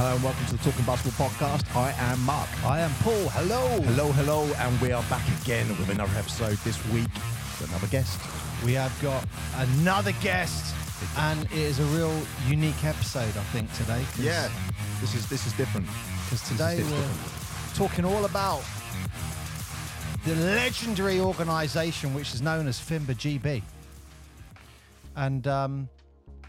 Hello and welcome to the Talking Basketball podcast. I am Mark. I am Paul. Hello. Hello, hello, and we are back again with another episode this week with another guest. We have got another guest, and it is a real unique episode, I think, today. Yeah, this is this is different. Because today This is we're talking all about the legendary organisation which is known as Fimba GB. And um,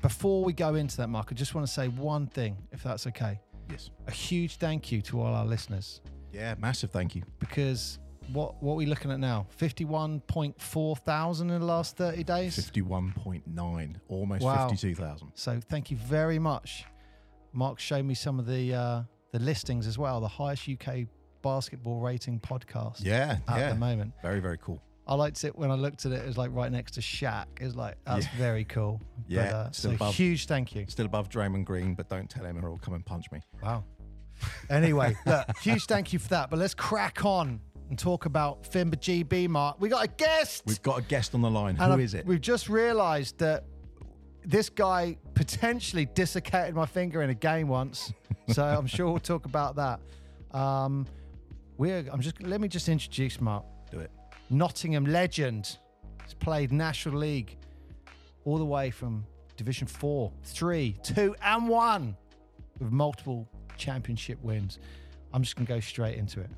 before we go into that, Mark, I just want to say one thing, if that's okay. Yes. A huge thank you to all our listeners. Yeah, massive thank you. because what what are we looking at now? Fifty one point four thousand in the last thirty days. Fifty-one point nine, almost Wow. fifty-two thousand. So thank you very much. Mark showed me some of the uh, the listings as well. The highest UK basketball rating podcast Yeah, at yeah. the moment. Very, very cool. I liked it when I looked at it. It was like right next to Shaq. It was like that's Yeah. very cool. Yeah, But, uh, still so above- huge thank you. Still above Draymond Green, but don't tell him or he'll come and punch me. Wow. Anyway, look, huge thank you for that. But let's crack on and talk about Fimba GB. Mark, we got a guest. We've got a guest on the line. Who And is I've- it? We've just realised that this guy potentially dislocated my finger in a game once, so I'm sure we'll talk about that. Um, we're. I'm just. Let me just introduce Mark. Nottingham legend. He's played National League all the way from Division Four, Three, Two, and One, with multiple championship wins. I'm just gonna go straight into it.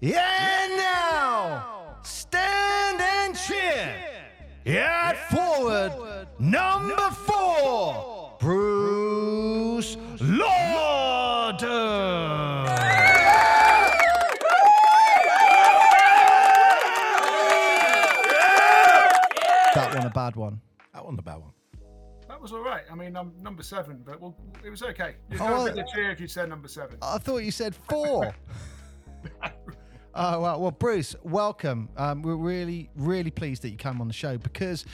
Yeah, now stand and cheer. Yeah, forward number four, Bruce Lauder. That one a bad one. That one, the bad one. That was all right. I mean, I'm number seven, but well, it was okay. You'd Oh, go well- a cheer if you said number seven. I thought you said four. Oh well, well, Bruce, welcome. Um, we're really, really pleased that you came on the show because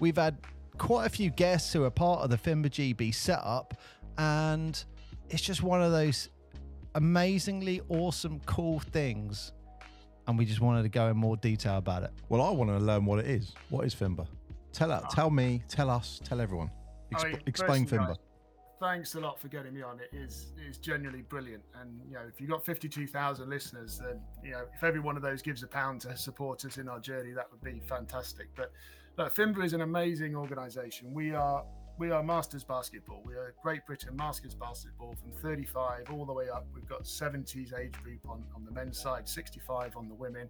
we've had quite a few guests who are part of the Fimba GB setup, and it's just one of those amazingly awesome, cool things. And we just wanted to go in more detail about it. Well, I want to learn what it is. What is Fimba? Tell us, ah. tell me, tell us, tell everyone. I mean, explain Fimba. Thanks a lot for getting me on. It is it is genuinely brilliant. And you know, if you've got 52,000 listeners, then you know, if every one of those gives a pound to support us in our journey, that would be fantastic. But look, Fimba is an amazing organisation. We are we are Masters Basketball. We are Great Britain Masters Basketball from 35 all the way up. We've got 70s age group on on the men's side, 65 on the women.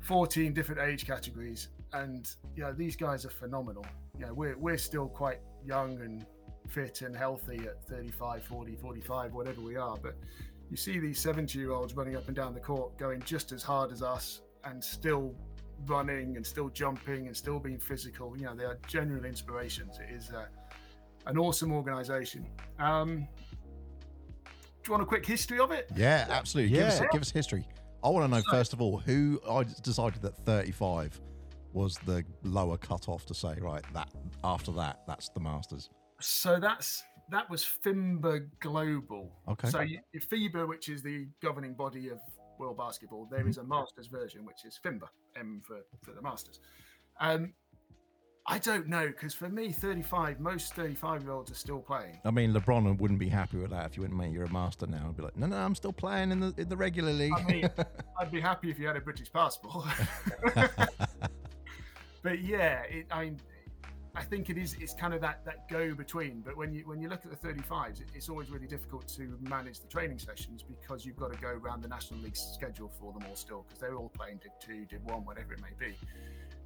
14 different age categories and you know these guys are phenomenal. You know we're, we're still quite young and fit and healthy at 35 40 45 whatever we are but you see these 70 year olds running up and down the court going just as hard as us and still running and still jumping and still being physical. You know they are genuine inspirations. It is uh, an awesome organization. Um, do you want a quick history of it? Yeah, absolutely. Give, us, give us history. I want to know first of all who I decided that 35 was the lower cutoff to say right that after that that's the Masters. So that's that was FIMBA Global. Okay. So FIBA, which is the governing body of world basketball, there is a Masters version, which is FIMBA, M for for the Masters. Um, I don't know because for me, 35, most 35 year olds are still playing. I mean, LeBron wouldn't be happy with that if you went, mate, you're a master now. I'd be like, no, no, I'm still playing in the in the regular league. I mean, I'd be happy if you had a British passport. but yeah, it, I mean, I think it is. It's kind of that that go between. But when you when you look at the 35s, it, it's always really difficult to manage the training sessions because you've got to go around the National League schedule for them all still because they're all playing Div Two, Div One, whatever it may be.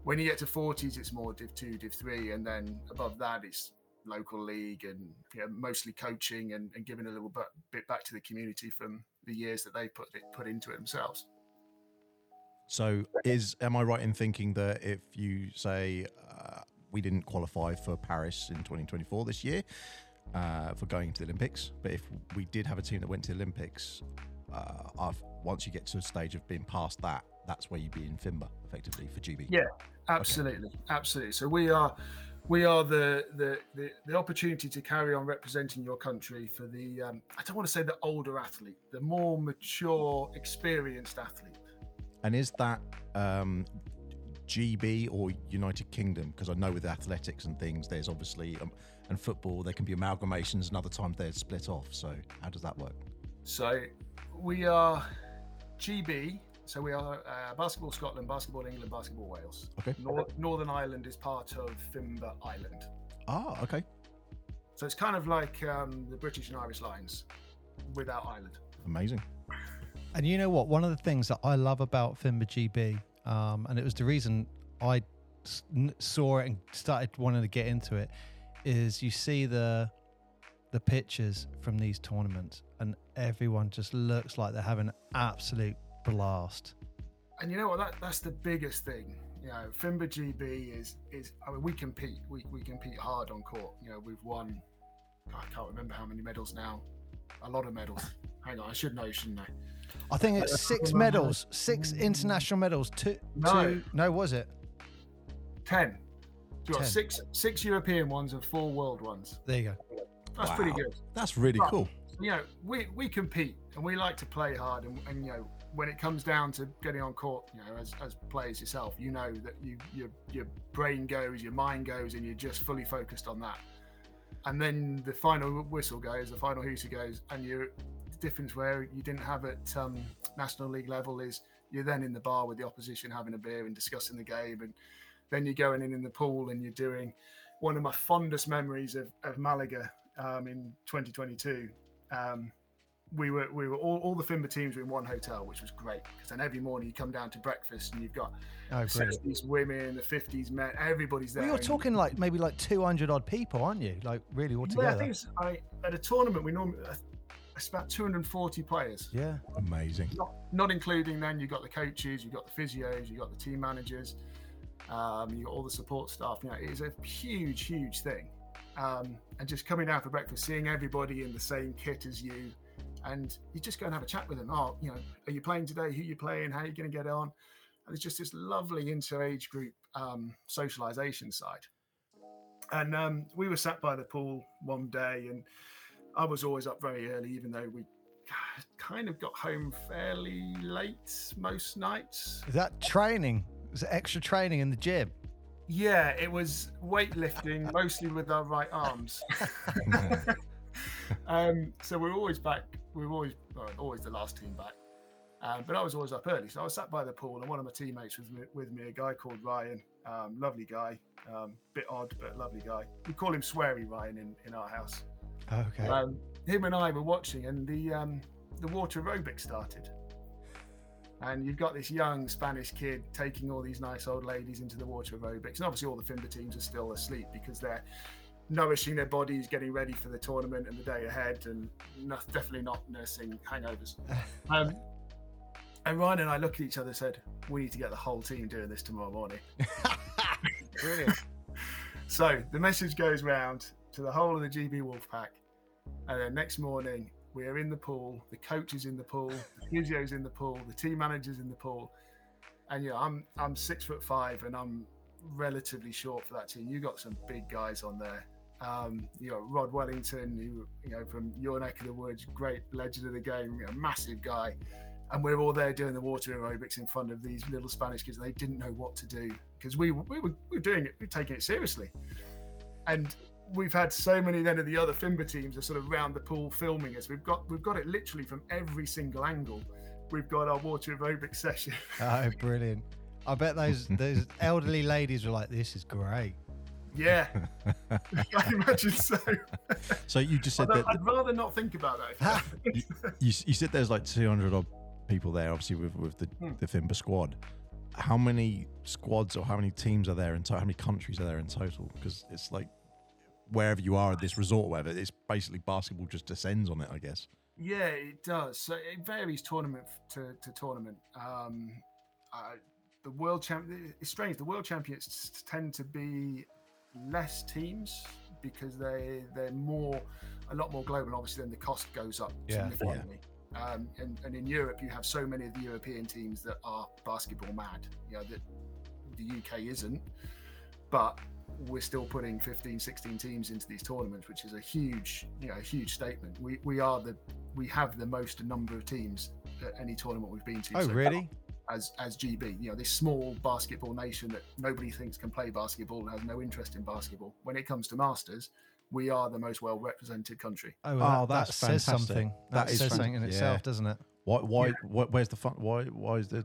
When you get to 40s, it's more Div Two, Div Three, and then above that, it's local league and you know, mostly coaching and, and giving a little bit, bit back to the community from the years that they put put into it themselves. So, is am I right in thinking that if you say uh, we didn't qualify for Paris in 2024 this year uh, for going to the Olympics, but if we did have a team that went to the Olympics, uh, once you get to a stage of being past that, that's where you'd be in FIMBA effectively for GB. Yeah, absolutely, absolutely. So we are, we are the, the the the opportunity to carry on representing your country for the. Um, I don't want to say the older athlete, the more mature, experienced athlete. And is that um, GB or United Kingdom? Because I know with athletics and things, there's obviously um, and football there can be amalgamations, and other times they're split off. So how does that work? So we are GB. So we are uh, Basketball Scotland, Basketball England, Basketball Wales. Okay. Nor- Northern Ireland is part of Fimba Ireland. Ah, okay, So it's kind of like um, the British and Irish Lions without Ireland. amazing. And you know what? One of the things that I love about Fimba GB, um, and it was the reason I saw it and started wanting to get into it, is you see the the pictures from these tournaments, and everyone just looks like they're having an absolute blast. And you know what? That that's the biggest thing. You know, Fimba GB is is. I mean, we compete. We we compete hard on court. You know, we've won. I can't remember how many medals now. A lot of medals. Hang on, I should know, shouldn't I? I think it's six medals, six international medals. Two, No. two, no, was it? Ten. You've got 10. six six European ones and four world ones. There you go. That's Wow. pretty good. That's really Right. cool. you know, we, we compete and we like to play hard. And, and, you know, when it comes down to getting on court, you know, as, as players yourself, you know that you your your brain goes, your mind goes, and you're just fully focused on that. And then the final whistle goes, the final hooter goes, and you're the difference where you didn't have at um, national league level is you're then in the bar with the opposition having a beer and discussing the game, and then you're going in in the pool and you're doing one of my fondest memories of, of Malaga um, in 2022 um, we were we were all, all the Fimba teams were in one hotel, which was great because then every morning you come down to breakfast and you've got Oh, 60s women, the 50s men, everybody's there. Well, you're talking like maybe like 200 odd people, aren't you? Like really all Yeah, I together. think it's, I, at a tournament we normally uh, it's about 240 players, Yeah. Amazing. not not including then you've got the coaches, you've got the physios, you've got the team managers, um, you've got all the support staff. You know, it is a huge, huge thing. Um, and just coming down for breakfast, seeing everybody in the same kit as you, and you just go and have a chat with them. Oh, you know, are you playing today? Who you playing? How are you going to get on? And it's just this lovely inter-age group um, socialization side. And um, we were sat by the pool one day, and I was always up very early, even though we kind of got home fairly late most nights. Is that training? Is it extra training in the gym? Yeah, it was weightlifting, mostly with our right arms. um, so we are always back. We were always well, always the last team back. Um, but I was always up early, so I was sat by the pool, and one of my teammates was with, with me, a guy called Ryan, um, lovely guy, um, bit odd but lovely guy. We call him Sweary Ryan in, in our house. Okay. Um, him and I were watching, and the um, the water aerobics started. And you've got this young Spanish kid taking all these nice old ladies into the water aerobics, and obviously all the Fimba teams are still asleep because they're nourishing their bodies, getting ready for the tournament and the day ahead, and not, definitely not nursing hangovers. Um, and Ryan and I looked at each other and said, "We need to get the whole team doing this tomorrow morning." Brilliant. So the message goes round to the whole of the GB Wolfpack, and then next morning we are in the pool. The coach is in the pool, the physio's in the pool, the team manager's in the pool, and yeah, I'm I'm six foot five and I'm relatively short for that team. You got some big guys on there. Um, you know Rod Wellington, who you know from your neck of the woods, great legend of the game, you know, massive guy. And we're all there doing the water aerobics in front of these little Spanish kids. They didn't know what to do because we, we were we were doing it, we were taking it seriously. And we've had so many then of the other Fimba teams are sort of round the pool filming us. We've got we've got it literally from every single angle. We've got our water aerobics session. oh, brilliant. I bet those those elderly ladies were like, "This is great." Yeah, I imagine so. so you just said that I'd rather not think about that. you, you said there's like 200 odd people there, obviously with with the Hmm. the Fimba squad. How many squads or how many teams are there in total? How many countries are there in total? Because it's like wherever you are at this resort, or whatever, it's basically basketball just descends on it, I guess. Yeah, it does. So it varies tournament to, to tournament. Um, uh, the world champ. It's strange. The world champions tend to be less teams because they they're more a lot more global. Obviously, then the cost goes up Yeah, significantly. Um, and, and in Europe, you have so many of the European teams that are basketball mad. You know that the UK isn't, but we're still putting 15 16 teams into these tournaments which is a huge you know a huge statement we we are the we have the most number of teams at any tournament we've been to Oh, so really? As as GB. You know, this small basketball nation that nobody thinks can play basketball and has no interest in basketball. When it comes to Masters, we are the most well represented country. Oh, well, Oh, that, that's that says fantastic. something. That, That is says fan- something in yeah. itself, doesn't it? Why? Why? wh- Where's the fun? Why? Why is the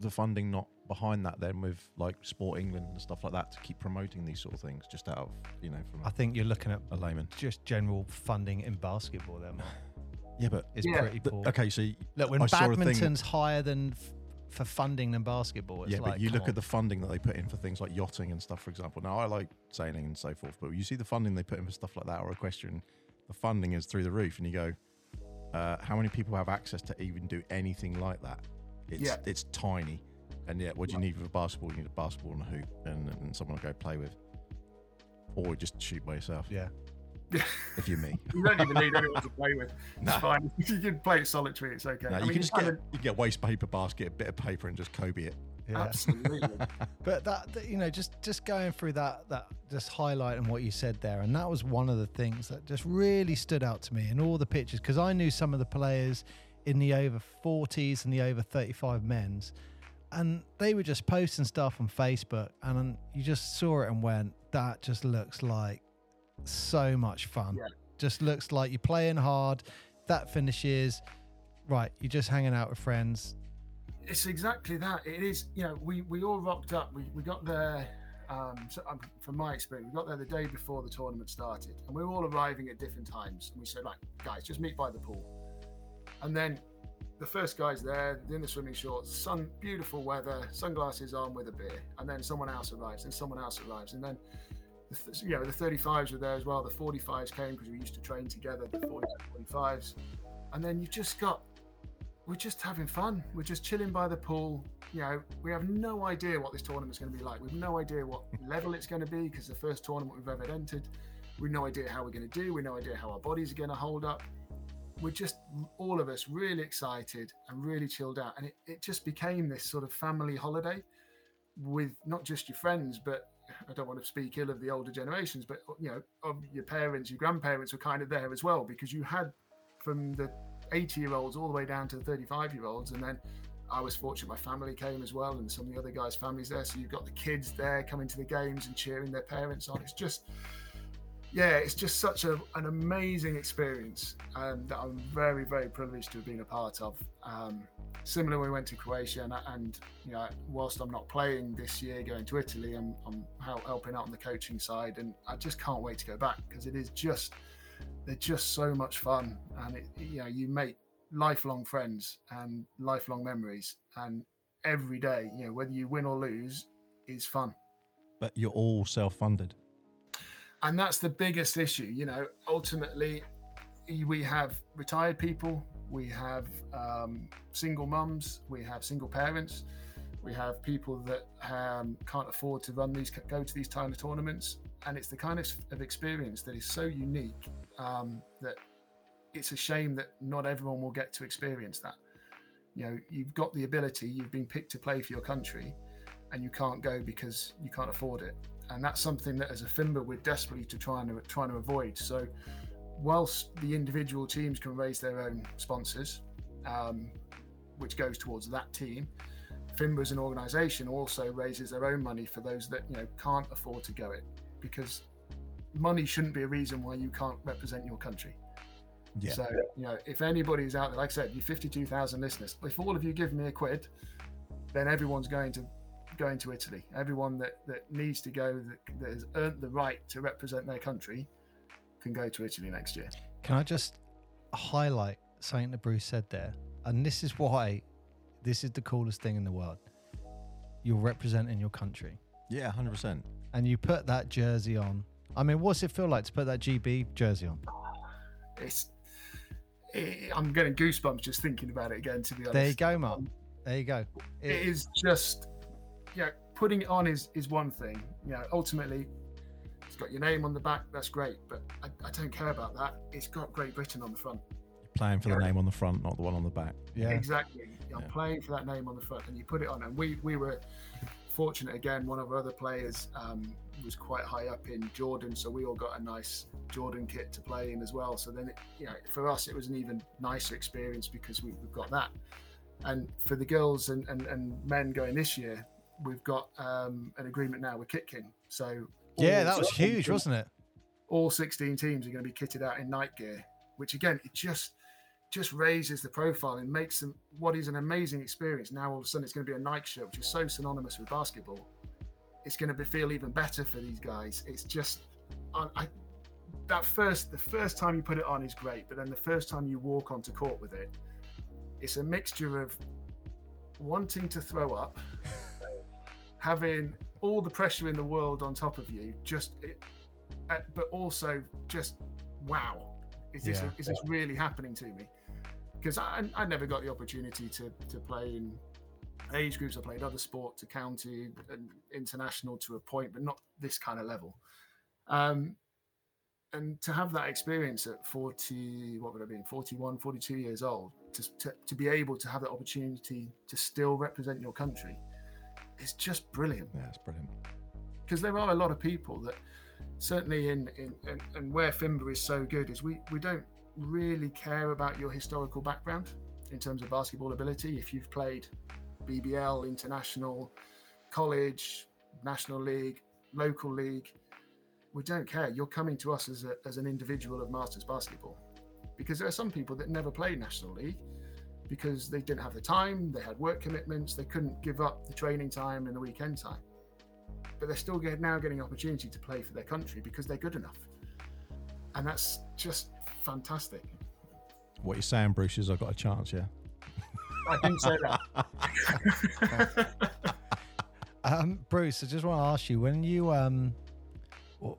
the funding not behind that then with like Sport England and stuff like that to keep promoting these sort of things? Just out of you know from I think you're looking at a layman. just general funding in basketball. then Yeah, but It's Yeah. pretty the- poor. okay. So Look, when I saw a thing- badminton's higher than f- for funding than basketball, it's yeah, like but you look on. at the funding that they put in for things like yachting and stuff, for example. Now, I like sailing and so forth, but you see the funding they put in for stuff like that or equestrian, the funding is through the roof, and you go, uh, how many people have access to even do anything like that? It's Yeah. it's tiny, and yet what do you need for a basketball? You need a basketball and a hoop and, and someone to go play with, or just shoot by yourself. yeah. If you're me, You don't even need anyone to play with. It's Nah. fine. You can play it solitary. It's okay. no, I you mean, can just get of- you get waste paper basket, a bit of paper, and just Kobe it. Yeah. absolutely. But that, that, you know, just just going through that that just highlighting what you said there, and that was one of the things that just really stood out to me in all the pictures because I knew some of the players in the over 40s and the over 35 men's, and they were just posting stuff on Facebook, and you just saw it and went, that just looks like so much fun. Yeah. Just looks like you're playing hard. That finishes, right? You're just hanging out with friends. it's exactly that. It is, you know, we, we all rocked up. We, we got there, um, so, um, from my experience, we got there the day before the tournament started, and we were all arriving at different times. And we said, like, guys, just meet by the pool. And then the first guy's there in the swimming shorts, sun, beautiful weather, sunglasses on with a beer. And then someone else arrives, and someone else arrives, and then. You know the 35s were there as well. The 45s came because we used to train together. The 40s, 45s, and then you've just got we're just having fun. We're just chilling by the pool. You know, we have no idea what this tournament's going to be like. We've no idea what level it's going to be because the first tournament we've ever entered. We've no idea how we're going to do. We've no idea how our bodies are going to hold up. We're just all of us really excited and really chilled out, and it, it just became this sort of family holiday with not just your friends, but I don't want to speak ill of the older generations, but you know, of your parents, your grandparents were kind of there as well because you had from the 80 year olds all the way down to the 35 year olds. And then I was fortunate my family came as well, and some of the other guys' families there. So you've got the kids there coming to the games and cheering their parents on. It's just, yeah, it's just such a, an amazing experience um, that I'm very, very privileged to have been a part of. Um, similar we went to Croatia, and, and you know, whilst I'm not playing this year, going to Italy, I'm, I'm helping out on the coaching side, and I just can't wait to go back because it is just they're just so much fun, and it, you know, you make lifelong friends and lifelong memories, and every day, you know, whether you win or lose, is fun. But you're all self-funded. And that's the biggest issue you know ultimately we have retired people we have um, single mums we have single parents we have people that um, can't afford to run these go to these of tournaments. And it's the kind of, of experience that is so unique um, that it's a shame that not everyone will get to experience that. You know you've got the ability you've been picked to play for your country and you can't go because you can't afford it and that's something that as a FIMBA we're desperately to trying to trying to avoid. So, whilst the individual teams can raise their own sponsors, um, which goes towards that team, FIMBA as an organisation also raises their own money for those that you know can't afford to go it, because money shouldn't be a reason why you can't represent your country. Yeah. So, you know, if anybody's out there, like I said, you 52,000 listeners, if all of you give me a quid, then everyone's going to going to Italy. Everyone that, that needs to go, that, that has earned the right to represent their country, can go to Italy next year. Can I just highlight something that Bruce said there? And this is why this is the coolest thing in the world. You're representing your country Yeah, hundred percent. and you put that jersey on. I mean, what's it feel like to put that GB jersey on? It's, it, I'm getting goosebumps just thinking about it again. To be honest, There you go, Mark. There you go. it is just yeah putting it on is is one thing. You know ultimately it's got your name on the back that's great but I, I don't care about that. It's got great britain on the front. You're playing for the name on the front, not the one on the back. Yeah. exactly. I'm Yeah. playing for that name on the front and you put it on. And we we were fortunate again one of our other players um, was quite high up in jordan so we all got a nice jordan kit to play in as well. So then it, you know for us it was an even nicer experience because we, we've got that. And for the girls and, and, and men going this year, we've got um, an agreement now with Kit King. So Yeah, that was 16 huge, wasn't it? All 16 teams are going to be kitted out in Nike gear, which again, it just just raises the profile and makes them what is an amazing experience. Now all of a sudden it's going to be a Nike shirt, which is so synonymous with basketball. It's going to be, feel even better for these guys. It's just I, I that first the first time you put it on is great, but then the first time you walk onto court with it, it's a mixture of wanting to throw up, having all the pressure in the world on top of you, just it, uh, but also just wow, is this Yeah. is this really happening to me? Because I, I never got the opportunity to to play in age groups. I played other sport to county and international to a point, but not this kind of level. Um, and to have that experience at 40 what would i be 41 42 years old to, to, to be able to have that opportunity to still represent your country is just brilliant. Yeah, it's brilliant. because there are a lot of people that certainly in, in, in and where Fimba is so good is we we don't really care about your historical background in terms of basketball ability. If you've played BBL international college national league local league we don't care. You're coming to us as, a, as an individual of masters basketball. Because there are some people that never played national league because they didn't have the time they had work commitments they couldn't give up the training time and the weekend time but they're still get, now getting opportunity to play for their country because they're good enough. And that's just fantastic. What you're saying, Bruce, is I've got a chance, yeah? I didn't say that. Um, Bruce, I just want to ask you when you um,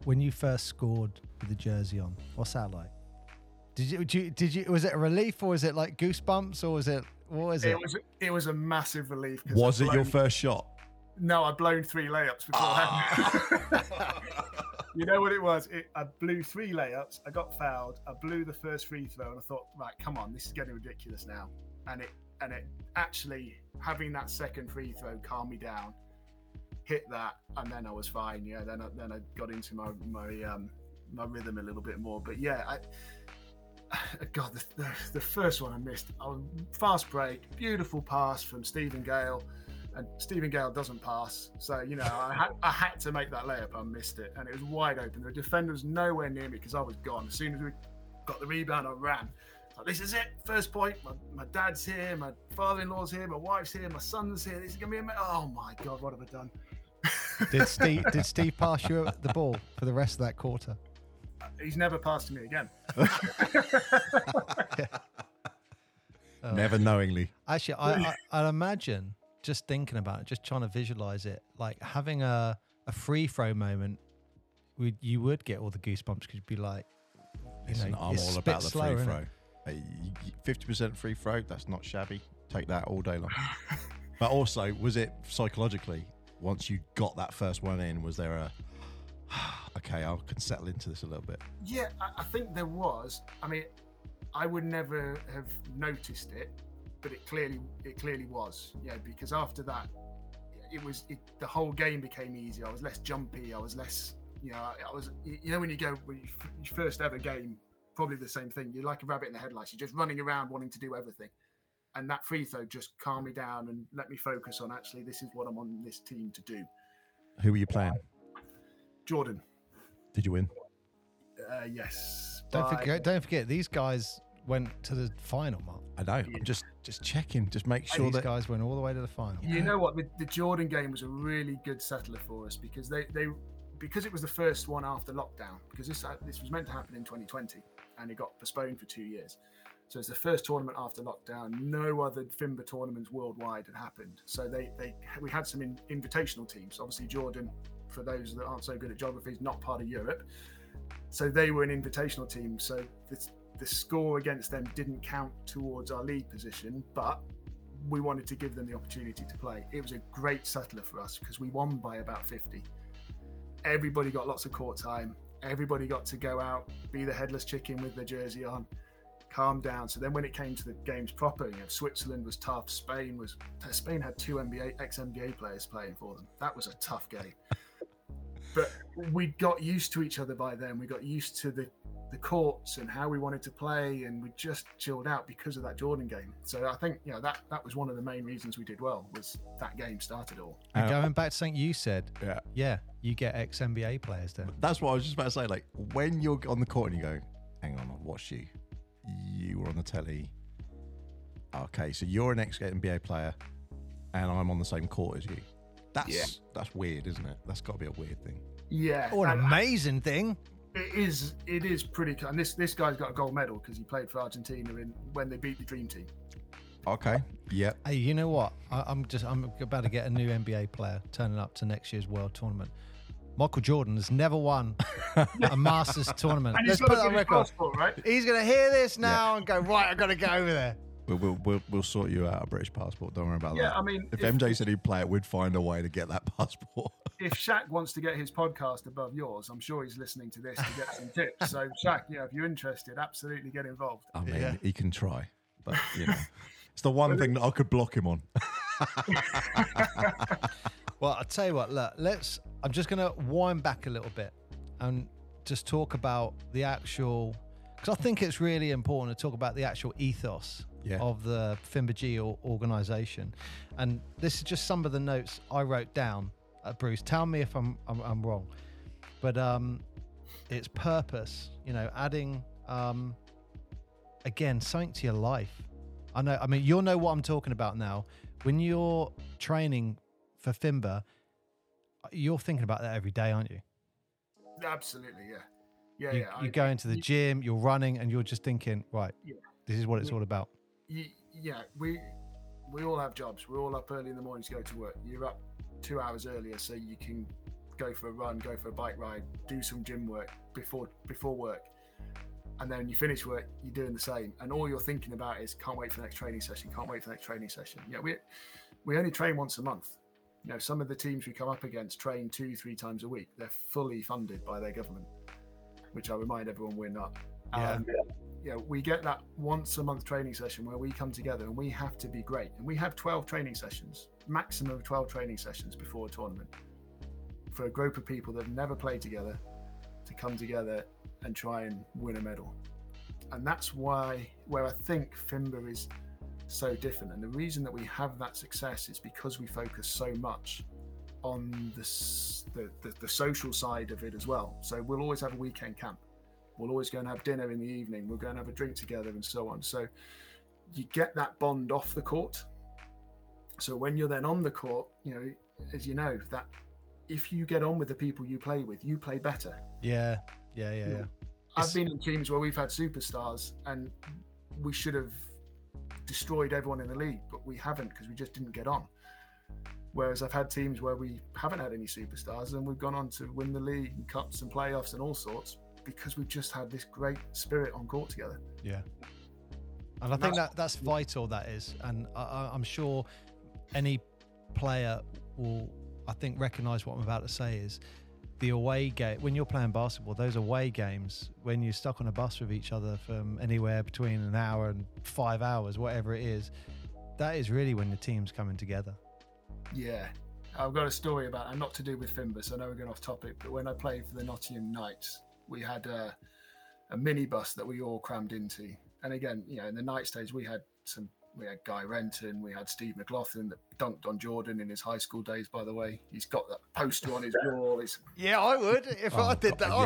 when you first scored with the jersey on, what's that like? Did you, did you did you was it a relief or was it like goosebumps or was it what is it? it was it was a massive relief. Was I'd it your first shot? No, I blown three layups beforehand. you know what it was? It, I blew three layups. I got fouled. I blew the first free throw, and I thought, right, come on, this is getting ridiculous now. And it and it actually having that second free throw calmed me down. Hit that, and then I was fine. Yeah, then I, then I got into my my um my rhythm a little bit more. But yeah, I. God, the, the, the first one I missed. Was fast break, beautiful pass from Stephen Gale and Stephen Gale doesn't pass. So, you know, I had, I had to make that layup. I missed it, and it was wide open. The defender was nowhere near me because I was gone. As soon as we got the rebound, I ran. Like, this is it. First point. My, my dad's here. My father-in-law's here. My wife's here. My son's here. This is gonna be amazing. Oh my God, what have I done? Did Steve did Steve pass you the ball for the rest of that quarter? He's never passed to me again. Oh. Never knowingly. Actually, I, I I'd imagine just thinking about it, just trying to visualize it, like having a a free throw moment. Would you would get all the goosebumps because you'd be like, you Listen, know, I'm it's all about the slower, free throw. Fifty percent free throw. That's not shabby. Take that all day long. but also, was it psychologically? Once you got that first one in, was there a okay? I can settle into this a little bit. Yeah, I, I think there was. I mean, I would never have noticed it, but it clearly it clearly was. Yeah, because after that, it was it, the whole game became easier. I was less jumpy. I was less, you know, I, I was. You know, when you go when you, f- your first ever game, probably the same thing. You're like a rabbit in the headlights. You're just running around wanting to do everything. And that free throw just calmed me down and let me focus on actually this is what I'm on this team to do. Who were you playing? Jordan, Did you win? uh, yes. Don't forget, don't forget, these guys went to the final, Mark. I know. I'm just just checking. Just make sure These that guys went all the way to the final. You know what? The, the Jordan game was a really good settler for us because they, they because it was the first one after lockdown. Because this uh, this was meant to happen in 2020 and it got postponed for two years. So it's the first tournament after lockdown. No other FIMBA tournaments worldwide had happened. So they they we had some in, invitational teams. Obviously Jordan, for those that aren't so good at geography, is not part of Europe. So they were an invitational team. So the, the score against them didn't count towards our league position, but we wanted to give them the opportunity to play. It was a great settler for us because we won by about 50. Everybody got lots of court time. Everybody got to go out, be the headless chicken with their jersey on, calm down. So then when it came to the games proper, you know, Switzerland was tough. Spain was Spain had two NBA ex NBA players playing for them. That was a tough game. But we got used to each other by then. We got used to the the courts and how we wanted to play, and we just chilled out because of that Jordan game. So I think you know that that was one of the main reasons we did well was that game started all. And Uh, going back to something you said, Yeah. yeah, you get ex NBA players there. That's what I was just about to say. Like when you're on the court and you go, "Hang on, I've watched you. You were on the telly. Okay, so you're an ex NBA player, and I'm on the same court as you. That's Yeah. that's weird, isn't it? That's got to be a weird thing. Yeah, or an and amazing thing. it is. It is pretty. cool. And this this guy's got a gold medal because he played for Argentina in when they beat the Dream Team. Okay. Yep. Hey, you know what? I, I'm just I'm about to get a new NBA player turning up to next year's World Tournament. Michael Jordan has never won a Masters tournament. And Let's he's put got that a on record. passport, right? He's gonna hear this now and go right. I've gotta go over there. We'll, we'll, we'll, we'll sort you out a British passport. Don't worry about Yeah, that. I mean, if, if- MJ said he'd play it, we'd find a way to get that passport. if Shaq wants to get his podcast above yours, I'm sure he's listening to this to get some tips. So, Shaq, yeah, if you're interested, absolutely get involved. I mean, Yeah. he can try, but you know, it's the one thing that I could block him on. Well, I'll tell you what, look, let's. I'm just going to wind back a little bit and just talk about the actual. Because I think it's really important to talk about the actual ethos Yeah. of the Fimba G or- organization. And this is just some of the notes I wrote down. Uh, Bruce, tell me if I'm, I'm, I'm wrong. But um, it's purpose, you know, adding, um, again, something to your life. I know, I mean, you'll know what I'm talking about now. When you're training for Fimba, you're thinking about that every day, aren't you? Absolutely, yeah. Yeah, you, yeah. you I- go into the gym, you're running, and you're just thinking, right, Yeah. this is what it's Yeah. all about. Yeah, we we all have jobs. We're all up early in the morning to go to work. You're up two hours earlier so you can go for a run, go for a bike ride, do some gym work before before work. And then you finish work, you're doing the same. And all you're thinking about is can't wait for the next training session, can't wait for the next training session. Yeah, we we only train once a month. You know, some of the teams we come up against train two, three times a week. They're fully funded by their government, which I remind everyone we're not. Yeah. Um, you know, we get that once a month training session where we come together and we have to be great. And we have 12 training sessions, maximum of 12 training sessions before a tournament for a group of people that have never played together to come together and try and win a medal. And that's why, where I think Fimba is so different. And the reason that we have that success is because we focus so much on the, the, the, the social side of it as well. So we'll always have a weekend camp. We'll always go and have dinner in the evening. We'll go and have a drink together and so on. So you get that bond off the court. So when you're then on the court, you know, as you know, that if you get on with the people you play with, you play better. Yeah, yeah, yeah, yeah. I've been in teams where we've had superstars and we should have destroyed everyone in the league, but we haven't because we just didn't get on. Whereas I've had teams where we haven't had any superstars and we've gone on to win the league and cups and playoffs and all sorts because we've just had this great spirit on court together. Yeah. And I think That's- that that's vital. That is, and I, I- I'm sure any player will, I think, recognise what I'm about to say is the away game. When you're playing basketball, those away games, when you're stuck on a bus with each other from anywhere between an hour and five hours, whatever it is, that is really when the team's coming together. Yeah. I've got a story about, and not to do with Fimba, I know we're going off topic, but when I played for the Nottingham Knights, we had a, a minibus that we all crammed into. And again, you know, in the night stage, we had some, we had Guy Renton, we had Steve McLaughlin that dunked on Jordan in his high school days, by the way. He's got that poster on his wall. It's, Yeah, I would if Oh,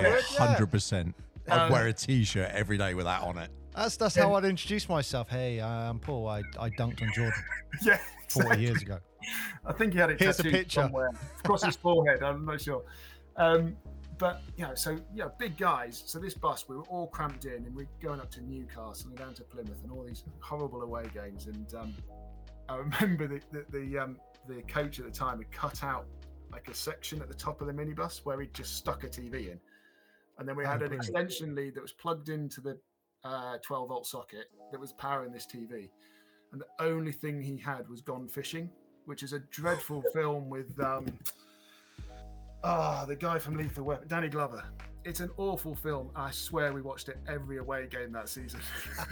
yeah, hundred percent. I'd Um, wear a T-shirt every day with that on it. That's that's how I'd introduce myself. Hey, I'm Paul. I, I dunked on Jordan yeah. 40 years ago. I think he had it Here's a tattooed picture. somewhere across his forehead. I'm not sure. Um, but you know, so yeah, big guys. So this bus, we were all cramped in, and we're going up to Newcastle and down to Plymouth, and all these horrible away games. And um, I remember the the the, um, the coach at the time had cut out like a section at the top of the minibus where he just stuck a TV in, and then we Oh, had an brilliant. extension lead that was plugged into the uh, 12 volt socket that was powering this TV, and the only thing he had was Gone Fishing, which is a dreadful film with um, Ah, the guy from Lethal Weapon, Danny Glover. It's an awful film. I swear we watched it every away game that season.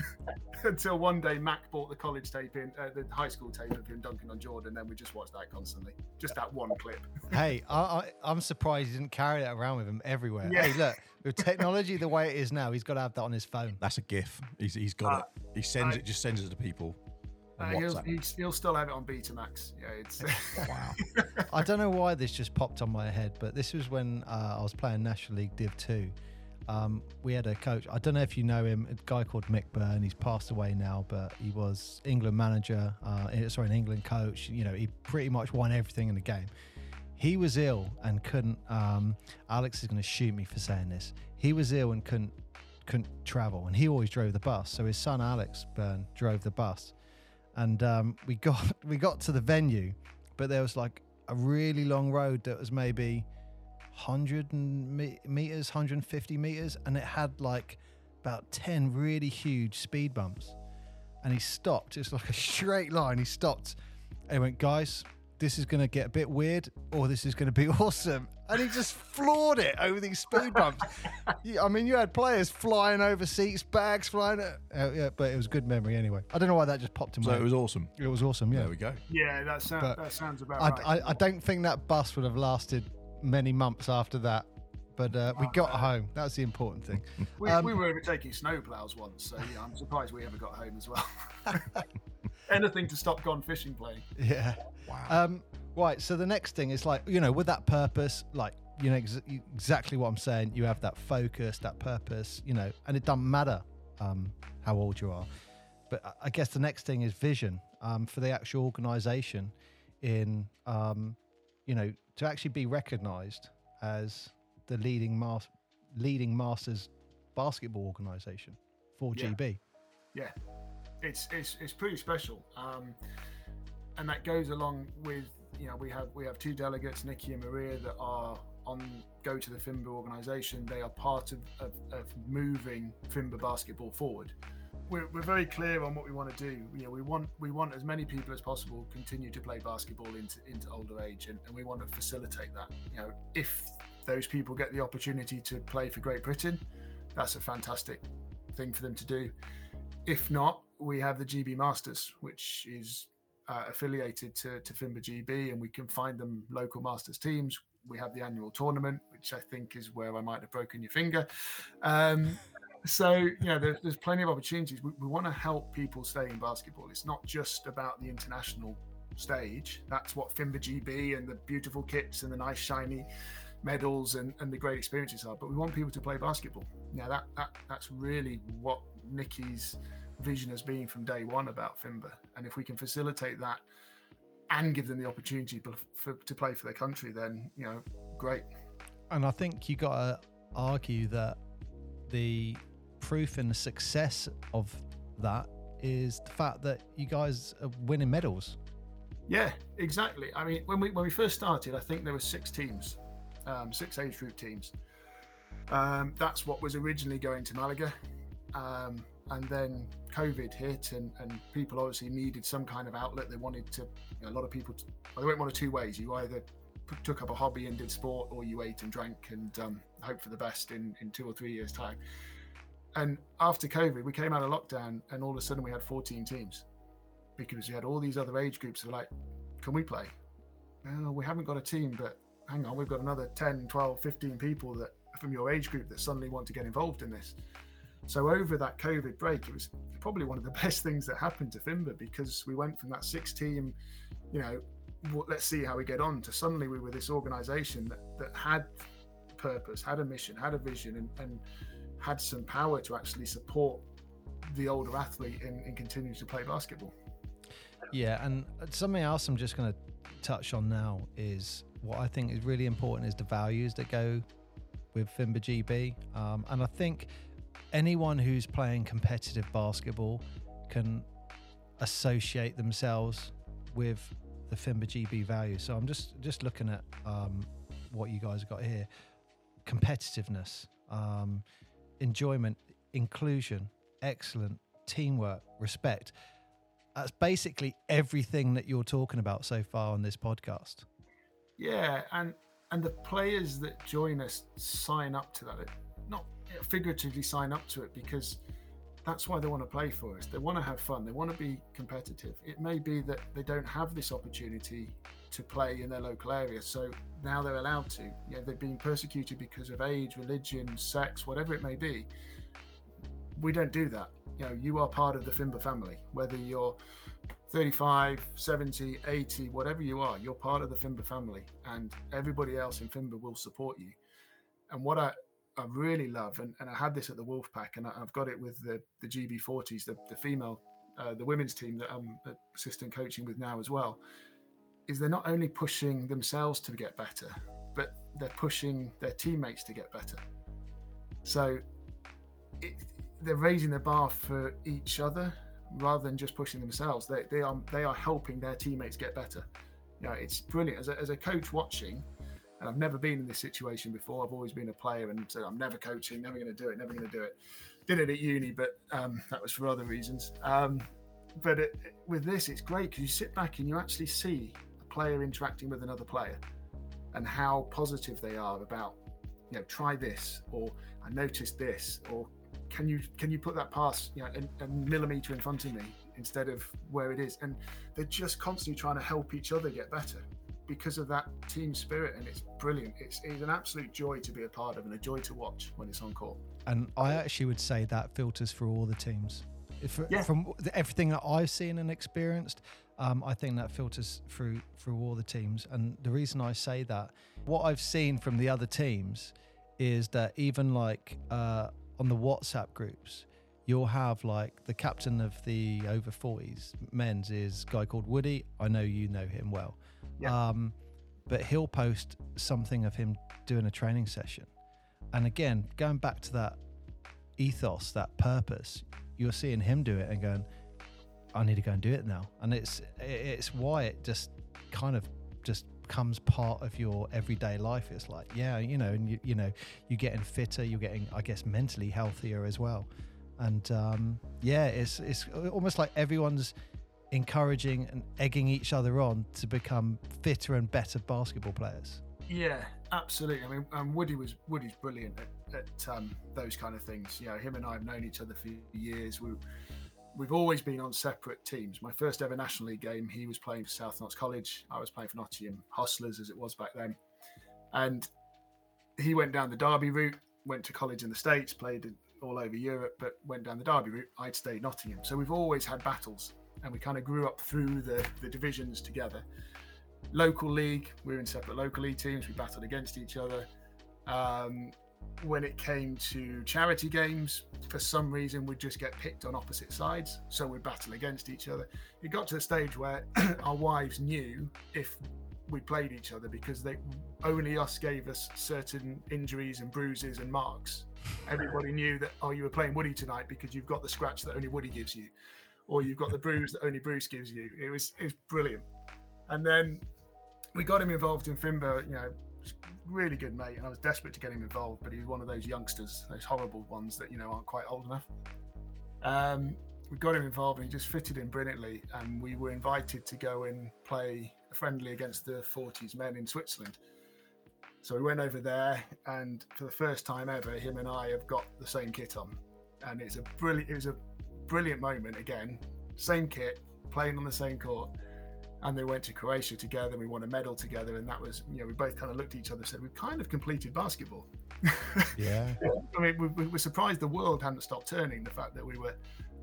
Until one day Mac bought the college tape in, uh, the high school tape of him dunking on Jordan, then we just watched that constantly. Just that one clip. hey, I, I, I'm surprised he didn't carry that around with him everywhere. Yeah. Hey, look, with technology the way it is now, he's got to have that on his phone. That's a GIF. He's, he's got Uh, it. He sends I- it. Just sends it to people. Uh, he'll, he'll still have it on Betamax. Yeah, it's Wow. I don't know why this just popped on my head, but this was when uh, I was playing National League Div 2. Um, we had a coach, I don't know if you know him, a guy called Mick Byrne. He's passed away now, but he was England manager, uh, eh, sorry, an England coach. You know, he pretty much won everything in the game. He was ill and couldn't. Um, Alex is going to shoot me for saying this. He was ill and couldn't couldn't travel, and he always drove the bus. So his son Alex Byrne drove the bus, and um, we got we got to the venue, but there was like a really long road that was maybe 100 meters, 150 meters, and it had like about 10 really huge speed bumps. And he stopped. It's like a straight line. He stopped. And he went, guys, this is going to get a bit weird, or this is going to be awesome. And he just floored it over these speed bumps. I mean, you had players flying over seats, bags flying. Uh, yeah, but it was good memory anyway. I don't know why that just popped in my. So my it was awesome. It was awesome, yeah. There we go. yeah, that, sound, But that sounds about I, right. I, I don't think that bus would have lasted many months after that, but uh, we got home. That's the important thing. We, Um, we were overtaking snowplows once, so yeah, I'm surprised we ever got home as well. Anything to stop gone fishing playing. Yeah. Wow. Um, right. So the next thing is like, you know, with that purpose, like, you know, ex- exactly what I'm saying. You have that focus, that purpose, you know, and it doesn't matter um, how old you are. But I- guess the next thing is vision um, for the actual organization in, um, you know, to actually be recognized as the leading mas- leading masters basketball organization for Yeah. GB. yeah, it's it's it's pretty special, um, and that goes along with you know we have we have two delegates, Nikki and Maria, that are on go to the FIMBA organisation. They are part of, of, of moving FIMBA basketball forward. We're, we're very clear on what we want to do. You know, we want we want as many people as possible continue to play basketball into into older age, and, and we want to facilitate that. You know, if those people get the opportunity to play for Great Britain, that's a fantastic thing for them to do. If not, we have the GB Masters, which is uh, affiliated to, to FIMBA GB, and we can find them local Masters teams. We have the annual tournament, which I think is where I might have broken your finger. Um, so, you know, there, there's plenty of opportunities. We, we want to help people stay in basketball. It's not just about the international stage. That's what FIMBA GB and the beautiful kits and the nice shiny medals and, and the great experiences are. But we want people to play basketball. Now that, that that's really what Nikki's vision has been from day one about FIMBA. And if we can facilitate that and give them the opportunity for, for, to play for their country, then you know, great. And I think you got to argue that the proof in the success of that is the fact that you guys are winning medals. Yeah, exactly. I mean, when we when we first started, I think there were six teams, um, six age group teams. Um, that's what was originally going to Malaga, um, and then COVID hit, and, and people obviously needed some kind of outlet. They wanted to. You know, a lot of people. Well, they went one of two ways. You either p- took up a hobby and did sport, or you ate and drank and um, hoped for the best in in two or three years' time. And after COVID, we came out of lockdown, and all of a sudden we had 14 teams because we had all these other age groups that were like, can we play? Well, we haven't got a team, but hang on, we've got another 10, 12, 15 people that from your age group that suddenly want to get involved in this. So over that COVID break, it was probably one of the best things that happened to Fimba because we went from that six team, you know, let's see how we get on to suddenly we were this organization that, that had purpose, had a mission, had a vision, and, and had some power to actually support the older athlete in, in continuing to play basketball. Yeah, and something else I'm just going to touch on now is what I think is really important is the values that go with Fimba GB. Um, and I think anyone who's playing competitive basketball can associate themselves with the Fimba GB values. So I'm just just looking at um, what you guys got here: competitiveness, um, enjoyment, inclusion, excellent teamwork, respect. That's basically everything that you're talking about so far on this podcast. Yeah, and and the players that join us sign up to that. Figuratively sign up to it because that's why they want to play for us. They want to have fun. They want to be competitive. It may be that they don't have this opportunity to play in their local area, so now they're allowed to. You know, they've been persecuted because of age, religion, sex, whatever it may be. We don't do that. You know, you are part of the Fimba family, whether you're 35, 70, 80, whatever you are, you're part of the Fimba family, and everybody else in Fimba will support you. And what I, I really love, and, and I had this at the Wolfpack, and I, have got it with the, the GB40s, the, the female, uh, the women's team that I'm assistant coaching with now as well, is they're not only pushing themselves to get better, but they're pushing their teammates to get better. So it, they're raising the bar for each other rather than just pushing themselves. They, they are they are helping their teammates get better. You know, it's brilliant as a, as a coach watching. And I've never been in this situation before. I've always been a player and I'm never coaching, never going to do it, never going to do it. Did it at uni, but um, that was for other reasons. Um, but it, with this, it's great because you sit back and you actually see a player interacting with another player and how positive they are about, you know, try this or I noticed this or can you can you put that pass you know a, a, millimeter in front of me instead of where it is and they're just constantly trying to help each other get better because of that team spirit and it's brilliant it's, it's an absolute joy to be a part of and a joy to watch when it's on court and i actually would say that filters for all the teams if, yeah. from everything that i've seen and experienced um, i think that filters through through all the teams and the reason i say that what i've seen from the other teams is that even like uh, on the WhatsApp groups, you'll have like the captain of the over 40s men's is a guy called Woody. I know you know him well. Yeah. Um, but he'll post something of him doing a training session. And again, going back to that ethos, that purpose, you're seeing him do it and going, I need to go and do it now. And it's it's why it just kind of just becomes part of your everyday life. It's like, yeah, you know, and you, you know, you're getting fitter, you're getting, I guess, mentally healthier as well. And um, yeah, it's it's almost like everyone's encouraging and egging each other on to become fitter and better basketball players. Yeah, absolutely. I mean, um, Woody was Woody's brilliant at, at um, those kind of things. You know, him and I have known each other for years. We we've always been on separate teams. My first ever National League game, he was playing for South Notts College. I was playing for Nottingham Hustlers, as it was back then. And he went down the Derby route, went to college in the States, played all over Europe, but went down the Derby route. I'd stayed Nottingham. So we've always had battles and we kind of grew up through the, the divisions together. Local league, we were in separate local league teams. We battled against each other. Um, when it came to charity games, for some reason we'd just get picked on opposite sides, so we'd battle against each other. It got to the stage where our wives knew if we played each other because they only us gave us certain injuries and bruises and marks. Everybody knew that oh you were playing Woody tonight because you've got the scratch that only Woody gives you, or you've got the bruise that only Bruce gives you. It was it was brilliant. And then we got him involved in Fimba, you know, really good mate, and I was desperate to get him involved, but he was one of those youngsters, those horrible ones that you know aren't quite old enough. Um, we got him involved, and he just fitted in brilliantly. And we were invited to go and play a friendly against the 40s men in Switzerland. So we went over there, and for the first time ever, him and I have got the same kit on, and it's a brilliant. It was a brilliant moment again. Same kit, playing on the same court and they went to Croatia together. and We won a medal together, and that was you know we both kind of looked at each other and said we've kind of completed basketball. Yeah, I mean we, we, were surprised the world hadn't stopped turning. The fact that we were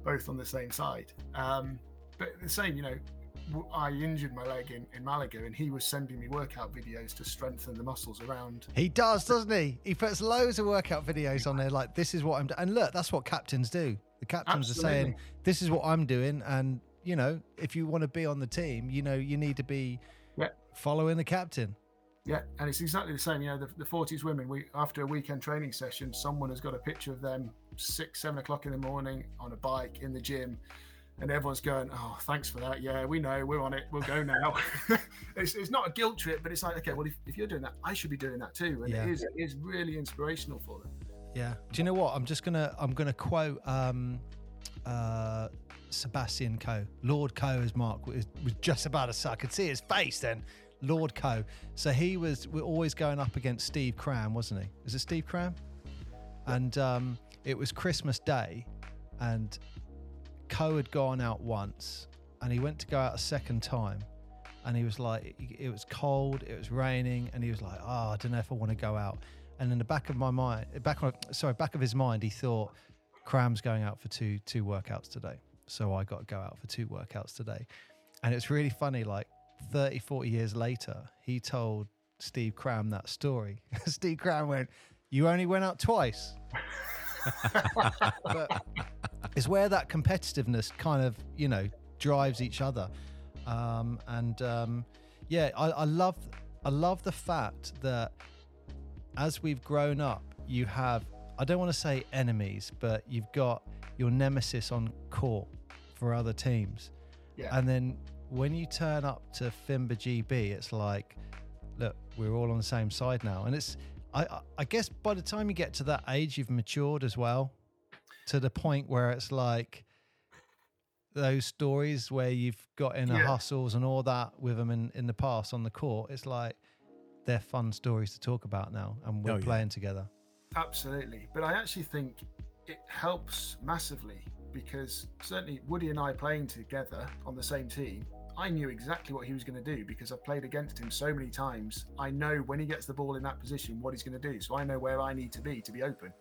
both on the same side, um, but the same you know. I injured my leg in, in Malaga, and he was sending me workout videos to strengthen the muscles around. He does, doesn't he? He puts loads of workout videos on there, like this is what I'm doing. And look, that's what captains do. The captains Absolutely. are saying, "This is what I'm doing," and you know, if you want to be on the team, you know, you need to be yeah. following the captain. Yeah, and it's exactly the same. You know, the, the 40s women, we after a weekend training session, someone has got a picture of them six, seven o'clock in the morning on a bike in the gym, and everyone's going, "Oh, thanks for that. Yeah, we know, we're on it. We'll go now." it's, it's not a guilt trip, but it's like, okay, well, if, if you're doing that, I should be doing that too, and yeah. it is it is really inspirational for them. Yeah. Do you know what? I'm just gonna I'm gonna quote um, uh, Sebastian Coe. Lord Coe, as Mark was, was just about to say. I could see his face then. Lord Coe. So he was we're always going up against Steve Cram, wasn't he? Is it Steve Cram? And um, it was Christmas Day, and Coe had gone out once, and he went to go out a second time, and he was like, it was cold, it was raining, and he was like, oh, I don't know if I want to go out. And in the back of my mind, back of, sorry, back of his mind, he thought, Cram's going out for two two workouts today, so I got to go out for two workouts today. And it's really funny, like 30, 40 years later, he told Steve Cram that story. Steve Cram went, You only went out twice. but it's where that competitiveness kind of, you know, drives each other. Um, and um, yeah, I, I love I love the fact that as we've grown up, you have I don't want to say enemies, but you've got your nemesis on court for other teams. Yeah. And then when you turn up to Fimba GB, it's like, look, we're all on the same side now. And it's, I, I guess by the time you get to that age, you've matured as well to the point where it's like those stories where you've got in the Yeah. hustles and all that with them in, in the past on the court. It's like they're fun stories to talk about now and we're Oh, yeah. playing together. Absolutely. But I actually think it helps massively because certainly Woody and I playing together on the same team, I knew exactly what he was going to do because I've played against him so many times. I know when he gets the ball in that position what he's going to do. So I know where I need to be to be open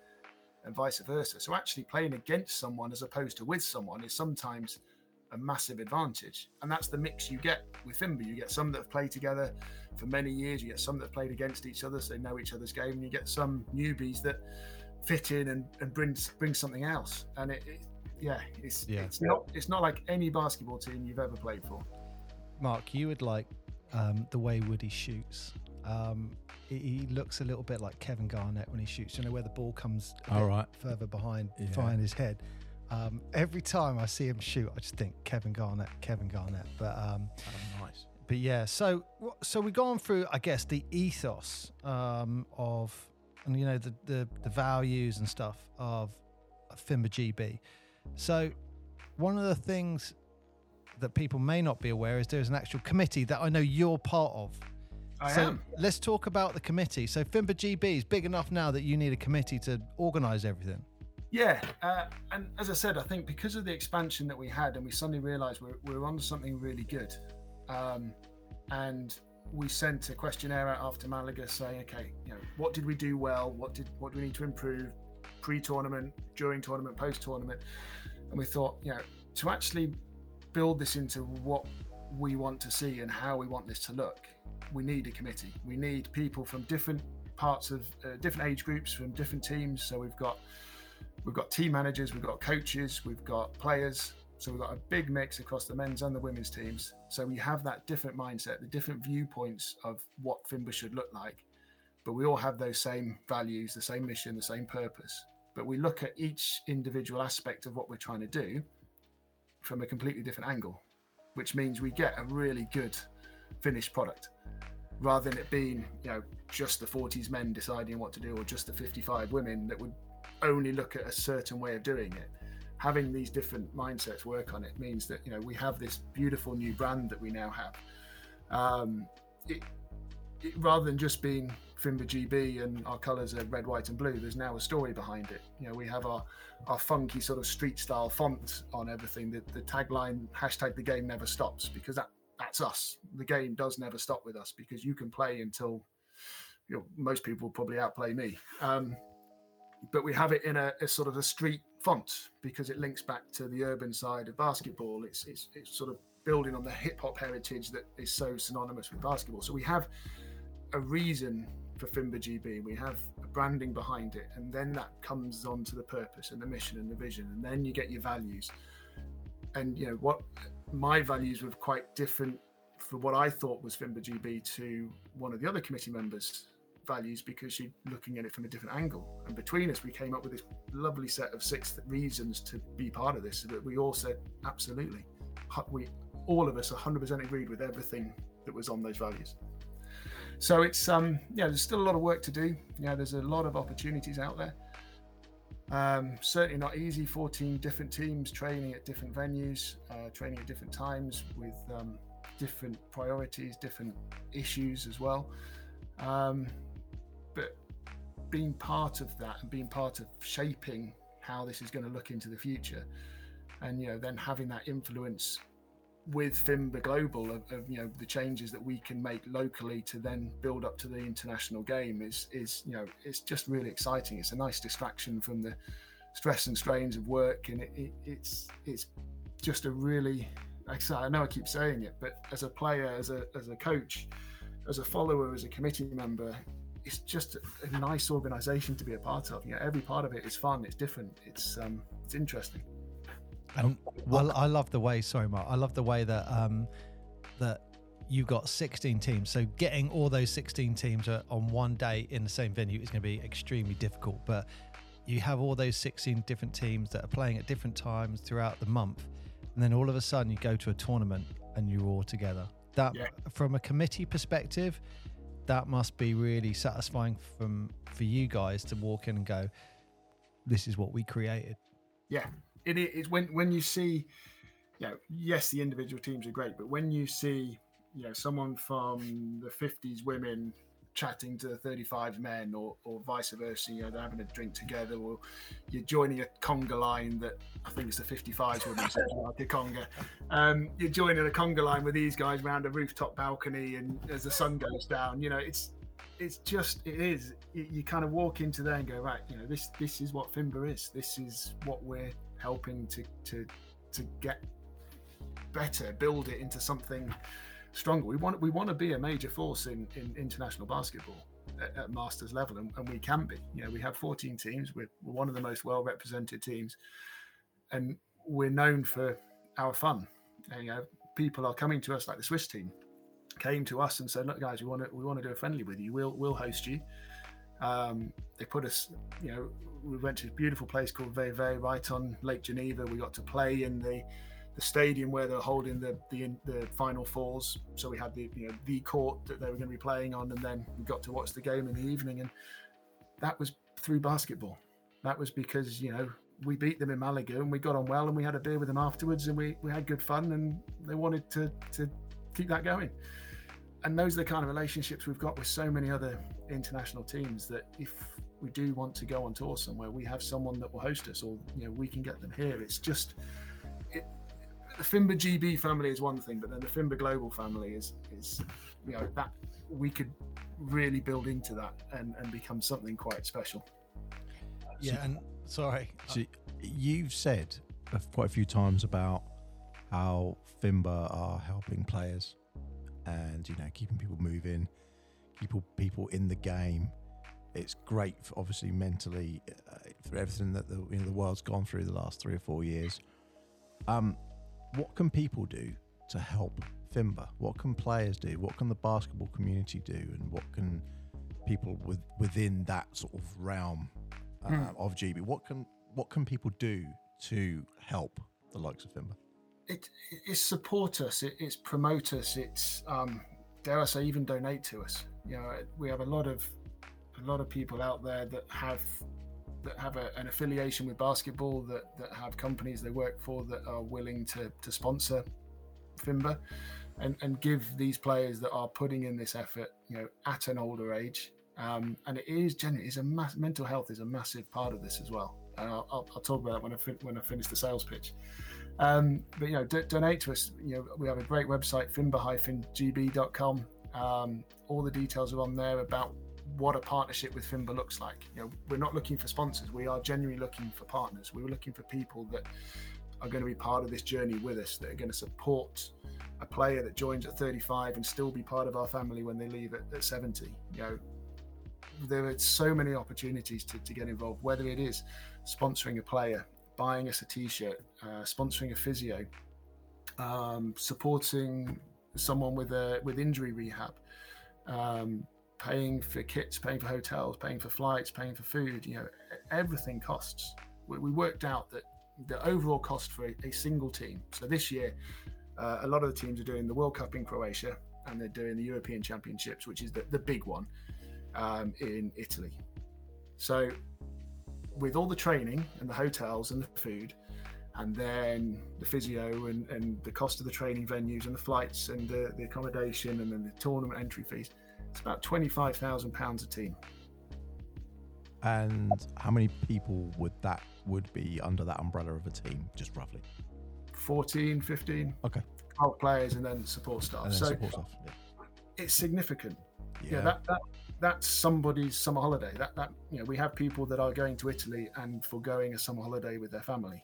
and vice versa. So actually playing against someone as opposed to with someone is sometimes a massive advantage. And that's the mix you get with Fimba. You get some that have played together for many years, you get some that have played against each other, so they know each other's game, and you get some newbies that fit in and, and bring bring something else. And it, it yeah, it's Yeah. it's not it's not like any basketball team you've ever played for. Mark, you would like um, the way Woody shoots. Um, he, he looks a little bit like Kevin Garnett when he shoots. You know where the ball comes All right. further behind Yeah. behind his head. Um, every time I see him shoot, I just think Kevin Garnett, Kevin Garnett. But um, Oh, nice. but yeah, so so we've gone through, I guess, the ethos um, of and you know the, the the values and stuff of Fimba GB. So one of the things that people may not be aware is there's an actual committee that I know you're part of. I so am. let's talk about the committee. So Fimba GB is big enough now that you need a committee to organise everything. Yeah, uh, and as I said, I think because of the expansion that we had, and we suddenly realised we're, we're on something really good, um, and we sent a questionnaire out after Malaga saying, okay, you know, what did we do well? What did what do we need to improve? Pre-tournament, during tournament, post-tournament, and we thought, you know, to actually build this into what we want to see and how we want this to look, we need a committee. We need people from different parts of uh, different age groups, from different teams. So we've got we've got team managers, we've got coaches, we've got players. So we've got a big mix across the men's and the women's teams. So we have that different mindset, the different viewpoints of what Fimba should look like. But we all have those same values, the same mission, the same purpose. But we look at each individual aspect of what we're trying to do from a completely different angle, which means we get a really good finished product rather than it being, you know, just the 40s men deciding what to do or just the 55 women that would only look at a certain way of doing it. Having these different mindsets work on it means that you know we have this beautiful new brand that we now have. Um, it, rather than just being Fimba GB and our colours are red, white, and blue. There's now a story behind it. You know, we have our our funky sort of street style font on everything. The, the tagline hashtag the game never stops because that that's us. The game does never stop with us because you can play until you know most people probably outplay me. Um, but we have it in a, a sort of a street font because it links back to the urban side of basketball. It's it's, it's sort of building on the hip hop heritage that is so synonymous with basketball. So we have a reason for Fimba GB. We have a branding behind it, and then that comes on to the purpose and the mission and the vision, and then you get your values. And you know what, my values were quite different for what I thought was Fimba GB to one of the other committee members' values because she's looking at it from a different angle. And between us, we came up with this lovely set of six reasons to be part of this. That we all said absolutely. We all of us 100% agreed with everything that was on those values. So it's um yeah, there's still a lot of work to do. Yeah, there's a lot of opportunities out there. Um, certainly not easy. 14 different teams training at different venues, uh, training at different times with um, different priorities, different issues as well. Um, but being part of that and being part of shaping how this is going to look into the future, and you know, then having that influence with Fimba Global of, of, you know the changes that we can make locally to then build up to the international game is is you know it's just really exciting. It's a nice distraction from the stress and strains of work, and it, it, it's it's just a really I know I keep saying it, but as a player, as a as a coach, as a follower, as a committee member, it's just a, nice organisation to be a part of. You know, every part of it is fun. It's different. It's um, it's interesting. And I, I love the way. Sorry, Mark. I love the way that um, that you got 16 teams. So getting all those 16 teams on one day in the same venue is going to be extremely difficult. But you have all those 16 different teams that are playing at different times throughout the month, and then all of a sudden you go to a tournament and you're all together. That, yeah. from a committee perspective, that must be really satisfying from for you guys to walk in and go, "This is what we created." Yeah, it is when when you see, you know, yes, the individual teams are great, but when you see, you know, someone from the '50s women chatting to the 35 men or, or vice versa you know they're having a drink together or you're joining a conga line that i think it's the 55s women like a conga. Um, you're joining a conga line with these guys around a rooftop balcony and as the sun goes down you know it's it's just it is you, you kind of walk into there and go right you know this this is what fimba is. This is what we're helping to to to get better, build it into something stronger. We want we want to be a major force in, in international basketball at, at masters level, and, and, we can be. You know, we have 14 teams. We're, we're one of the most well represented teams, and we're known for our fun. And, you know, people are coming to us like the Swiss team came to us and said, "Look, guys, we want to we want to do a friendly with you. We'll we'll host you." Um, they put us, you know, we went to a beautiful place called Vevey, right on Lake Geneva. We got to play in the the stadium where they're holding the, the the final fours. So we had the you know the court that they were going to be playing on, and then we got to watch the game in the evening, and that was through basketball. That was because you know we beat them in Malaga and we got on well, and we had a beer with them afterwards, and we we had good fun, and they wanted to to keep that going. And those are the kind of relationships we've got with so many other international teams that if we do want to go on tour somewhere, we have someone that will host us, or you know, we can get them here. It's just it, the Fimba GB family is one thing, but then the Fimba Global family is is you know that we could really build into that and and become something quite special. Yeah, and sorry, uh, so you've said quite a few times about how Fimba are helping players and you know keeping people moving, people people in the game it's great, for obviously mentally, uh, for everything that the you know the world's gone through the last three or four years. Um, what can people do to help Fimba? What can players do? What can the basketball community do? And what can people with within that sort of realm uh, mm. of GB? What can what can people do to help the likes of Fimba? It, it's support us. It, it's promote us. It's um, dare I say even donate to us. You know, we have a lot of a lot of people out there that have that have a, an affiliation with basketball that that have companies they work for that are willing to to sponsor Fimba and and give these players that are putting in this effort you know at an older age. Um, and it is generally is a mass, mental health is a massive part of this as well. And I'll, I'll, I'll talk about that when I fin- when I finish the sales pitch. Um, but you know d- donate to us. You know we have a great website fimba-gb.com um, all the details are on there about what a partnership with Fimba looks like. You know, we're not looking for sponsors. We are genuinely looking for partners. We are looking for people that are going to be part of this journey with us, that are going to support a player that joins at 35 and still be part of our family when they leave at, at 70. You know, there are so many opportunities to, to get involved, whether it is sponsoring a player, buying us a t-shirt, uh, sponsoring a physio, um, supporting someone with a with injury rehab, um, paying for kits, paying for hotels, paying for flights, paying for food. You know, everything costs. We, we worked out that the overall cost for a, a single team. So this year, uh, a lot of the teams are doing the World Cup in Croatia and they're doing the European Championships, which is the, the big one um, in Italy. So, with all the training and the hotels and the food, and then the physio and, and the cost of the training venues and the flights and the, the accommodation and then the tournament entry fees. It's about twenty-five thousand pounds a team. And how many people would that would be under that umbrella of a team, just roughly? 14, 15 Okay. 12 players and then support staff. Then so support staff. yeah. it's significant. Yeah. Yeah, that, that that's somebody's summer holiday. That that you know, we have people that are going to Italy and foregoing a summer holiday with their family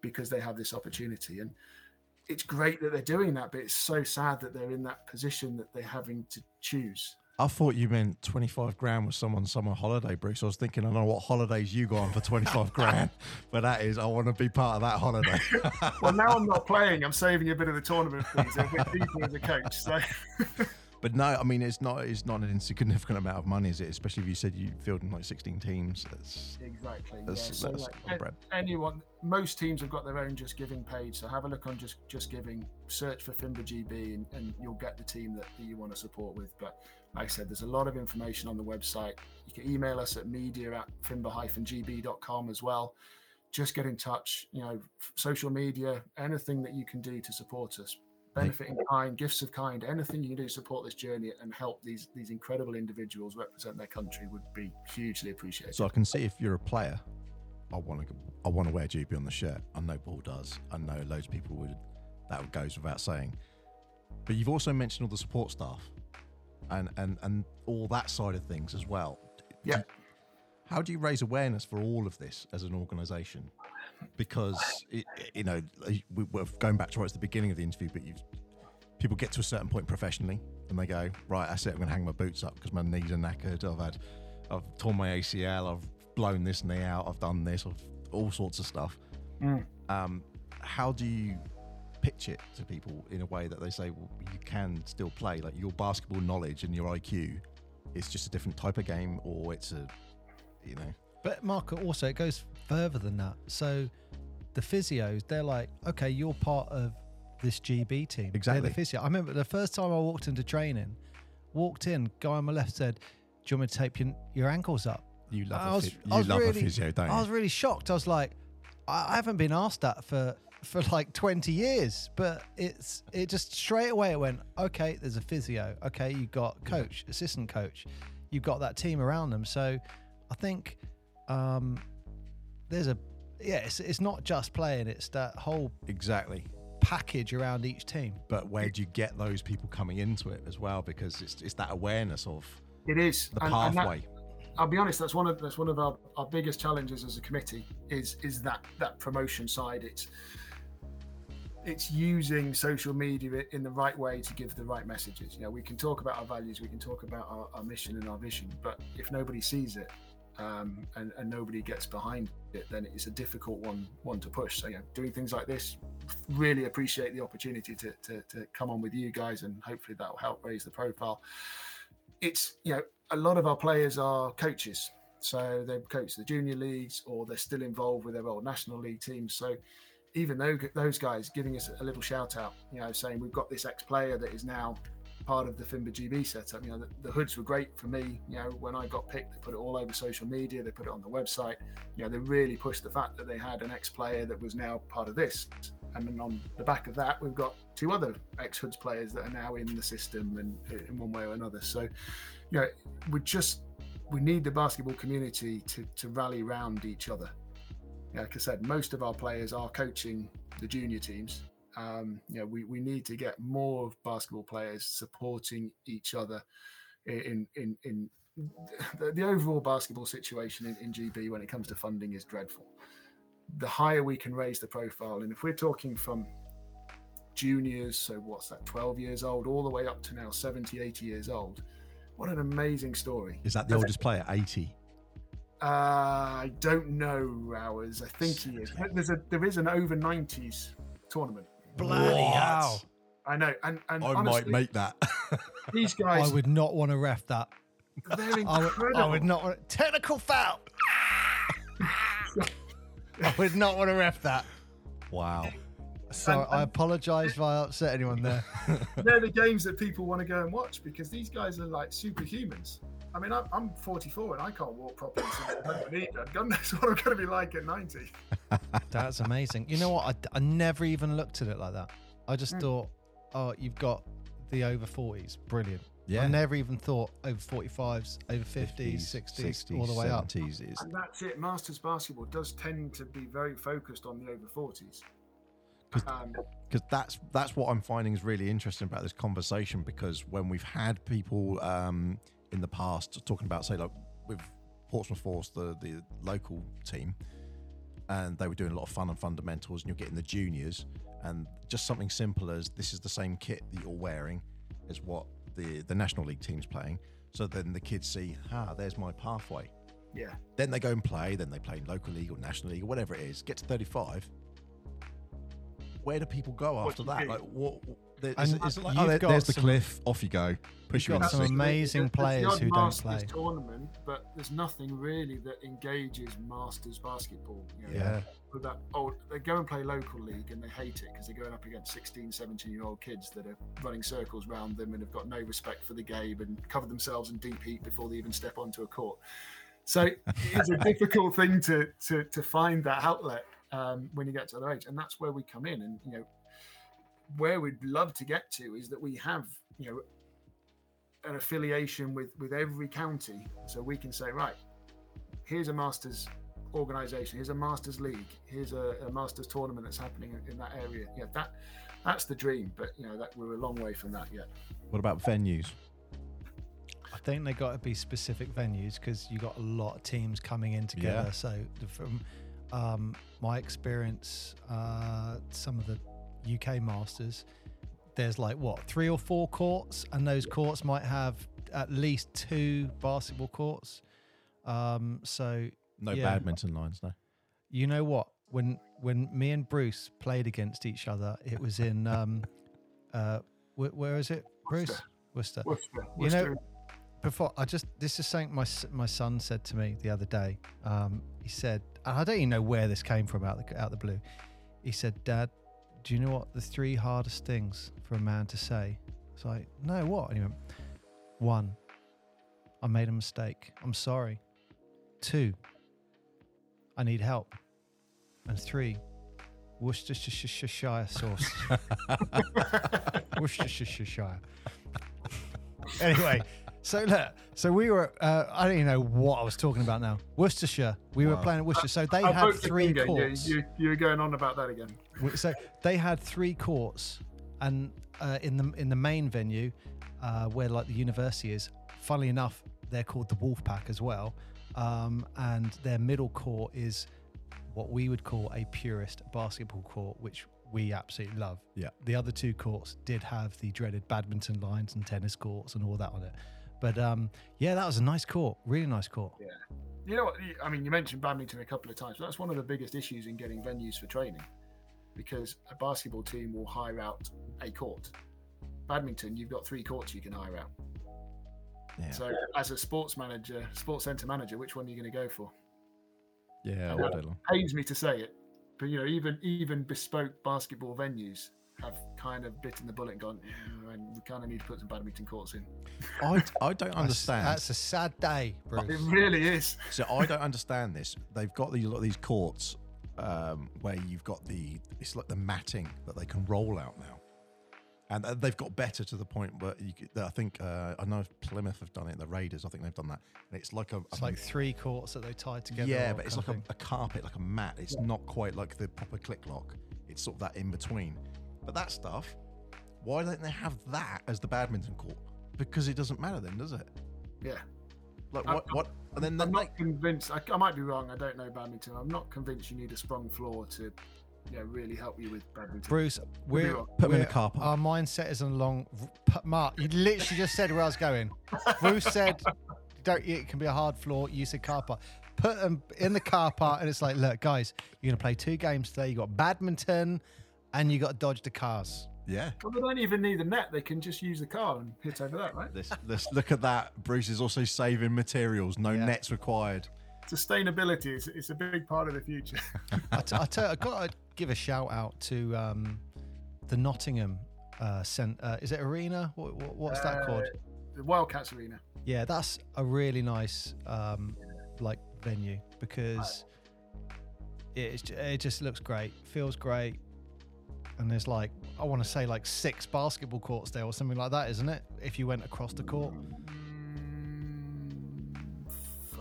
because they have this opportunity. And it's great that they're doing that, but it's so sad that they're in that position that they're having to choose. I thought you meant 25 grand was someone's summer holiday, Bruce. I was thinking, I don't know what holidays you go on for 25 grand, but that is, I want to be part of that holiday. Well, now I'm not playing. I'm saving a bit of the tournament fees. I'm a bit deeper as a coach. So but no, I mean, it's not, it's not an insignificant amount of money, is it? Especially if you said you fielded like 16 teams. That's, exactly. that's, yeah. So that's like, a lot of bread. anyone most teams have got their own just giving page so have a look on just just giving search for fimba gb and, and you'll get the team that, that you want to support with but like i said there's a lot of information on the website you can email us at media at fimba-gb.com as well just get in touch you know social media anything that you can do to support us benefit in kind gifts of kind anything you can do to support this journey and help these these incredible individuals represent their country would be hugely appreciated So I can see if you're a player, I want to, I want to wear GB on the shirt. I know Paul does. I know loads of people would. That goes without saying. But you've also mentioned all the support staff, and and and all that side of things as well. Yeah. How do you raise awareness for all of this as an organisation? Because it, you know, we, we're going back to right at the beginning of the interview, but you people get to a certain point professionally, and they go, right, that's it. I'm going to hang my boots up because my knees are knackered. I've had, I've torn my ACL. I've blown this knee out. I've done this. I've all sorts of stuff. Mm. Um, how do you pitch it to people in a way that they say, well, you can still play? Like your basketball knowledge and your IQ is just a different type of game, or it's a, you know, But Mark, also it goes further than that. So the physios, they're like, okay, you're part of this GB team. They're Exactly. The physio. I remember the first time I walked into training, walked in, guy on my left said, "Do you want me to tape your, your ankles up?" you love, I a, was- phy- I was love really- a physio, don't you? I was really shocked. I was like, I haven't been asked that for for like 20 years, but it's it just straight away it went, okay, there's a physio. Okay, you got coach, assistant coach, you've got that team around them. So I think um there's a yeah, it's, it's not just playing, it's that whole exactly. package around each team. But where do you get those people coming into it as well? Because it's it's that awareness of it is the And- and that- pathway. I'll be honest. That's one of that's one of our, our biggest challenges as a committee is is that that promotion side. It's it's using social media in the right way to give the right messages. You know, we can talk about our values, we can talk about our, our mission and our vision, but if nobody sees it um, and, and nobody gets behind it, then it's a difficult one one to push. So, know, doing things like this, really appreciate the opportunity to, to, to come on with you guys, and hopefully that will help raise the profile. It's you know a lot of our players are coaches, so they've coached the junior leagues or they're still involved with their old national league teams. So even though those guys giving us a little shout out, you know, saying we've got this ex player that is now part of the Fimba GB setup. You know, the, the hoods were great for me. You know, when I got picked, they put it all over social media, they put it on the website. You know, they really pushed the fact that they had an ex player that was now part of this. And then on the back of that, we've got two other ex hoods players that are now in the system and in one way or another. So, you know, we just we need the basketball community to to rally around each other. Like I said, most of our players are coaching the junior teams. Um, you know, we, we need to get more basketball players supporting each other in in in the, the overall basketball situation in, in GB when it comes to funding is dreadful. The higher we can raise the profile, and if we're talking from juniors, so what's that, 12 years old, all the way up to now 70, 80 years old, what an amazing story. Is that the oldest player? 80. Uh, I don't know hours. I think he is. There's a there is an over 90s tournament. Bloody What? hell. I know, and and I honestly, might make that. these guys, I would not want to ref that. they're I would, incredible. I would not want technical foul. I would not want to ref that. wow. So And- I apologise if I upset anyone there. They're the games that people want to go and watch because these guys are like superhumans. I mean, I'm, I'm 44 and I can't walk properly. So I don't need that. God knows what I'm going to be like at 90. That's amazing. You know what? I, I never even looked at it like that. I just Mm. thought, oh, you've got the over 40s. Brilliant. Yeah. I never even thought over 45s, over 50s, 60s, all the way up. 70s is And that's it. Masters basketball does tend to be very focused on the over 40s. 'Cause- Um, because that's that's what I'm finding is really interesting about this conversation. Because when we've had people um, in the past talking about, say, like with Portsmouth Force, the the local team, and they were doing a lot of fun and fundamentals, and you're getting the juniors, and just something simple as this is the same kit that you're wearing as what the the national league team's playing. So then the kids see, ah, there's my pathway. yeah. Then they go and play. Then they play in local league or national league or whatever it is. Get to 35. Where do people go after that? do? Like what? There, And is, it- is like, oh, there- there's the some- cliff. Off you go. Push you in got the some amazing There's- there's the players who don't Masters play. tournament, but there's nothing really that engages Masters basketball. You know, Yeah. With that old, they go and play local league and they hate it because they're going up against 16, 17 year old kids that are running circles around them and have got no respect for the game and cover themselves in deep heat before they even step onto a court. So it's a difficult thing to, to to find that outlet um, when you get to their age, and that's where we come in. And you know, where we'd love to get to is that we have you know an affiliation with with every county, so we can say right, here's a masters organization, here's a masters league, here's a, a masters tournament that's happening in, in that area. Yeah, that that's the dream, but you know that we're a long way from that yet. What about venues? I think they got to be specific venues because you got a lot of teams coming in together. Yeah. So from um, my experience, uh, some of the UK Masters, there's like what three or four courts, and those courts might have at least two basketball courts. Um, so No Yeah. badminton lines, no. you know what? When when me and Bruce played against each other, it was in um, uh, wh- where is it, Bruce? Worcester. Worcester, You know- before I just this is something my my son said to me the other day. Um, he said, and I don't even know where this came from out the out the blue. He said, "Dad, do you know what the three hardest things for a man to say?" It's like, "No, what?" And he went, "One, I made a mistake. I'm sorry. Two, I need help. And three, Worcestershire sauce. Worcestershire. anyway, so look, so we were, uh, I don't even know what I was talking about now. Worcestershire. We were playing at Worcester. So they I had three finger. Yeah, you, you were going on about that again. W- So they had three courts, and uh, in the in the main venue, uh, where like the university is, funnily enough, they're called the Wolfpack as well, um, and their middle court is what we would call a purist basketball court, which we absolutely love. Yeah. The other two courts did have the dreaded badminton lines and tennis courts and all that on it, but um, yeah, that was a nice court, really nice court. Yeah. You know what? I mean, you mentioned badminton a couple of times. But that's one of the biggest issues in getting venues for training, because a basketball team will hire out a court. Badminton, you've got three courts you can hire out. Yeah. So, as a sports manager, sports centre manager, which one are you going to go for? Yeah, Yeah. I don't know. Pains me to say it, but you know, even even bespoke basketball venues have kind of bitten the bullet and gone, "Yeah, and we kind of need to put some badminton courts in. I, I don't That's- understand. That's, a sad day, Bruce. It really is. So I don't understand this. They've got these these courts um, where you've got the it's like the matting that they can roll out now, and uh, they've got better to the point where you, could- I think uh, I know Plymouth have done it. The Raiders, I think they've done that. And it's like a, It's a- like three courts that they tied together. yeah, but it's like a, a carpet, like a mat. It's not quite like the proper click lock. It's sort of that in between. But that stuff, why don't they have that as the badminton court? Because it doesn't matter then, does it? Yeah. Like I- what? What? And then, I'm then not like, convinced. I, I might be wrong. I don't know badminton. I'm not convinced you need a sprung floor to, you know, really help you with badminton. Bruce, we're wrong. Put 'em in the we're- car park. Our mindset is along. P- Mark, you literally just said where I was going. Bruce said, "Don't it can be a hard floor." You said car park. Put them in the car park, and it's like, look, guys, you're gonna play two games today. You got badminton, and you got to dodge the cars. Yeah. Well, they don't even need the net. They can just use the car and hit over that, right? Let's, let's look at that. Bruce is also saving materials. No Yeah. nets required. Sustainability is it's a big part of the future. I, t- I tell you, I got to give a shout out to um, the Nottingham. Uh, cent- uh, is it arena? What, what, what's that Uh, called? The Wildcats Arena. Yeah, that's a really nice um, like venue because It's, ju- it just looks great, feels great, and there's like I want to say like six basketball courts there or something like that, isn't it? If you went across the court,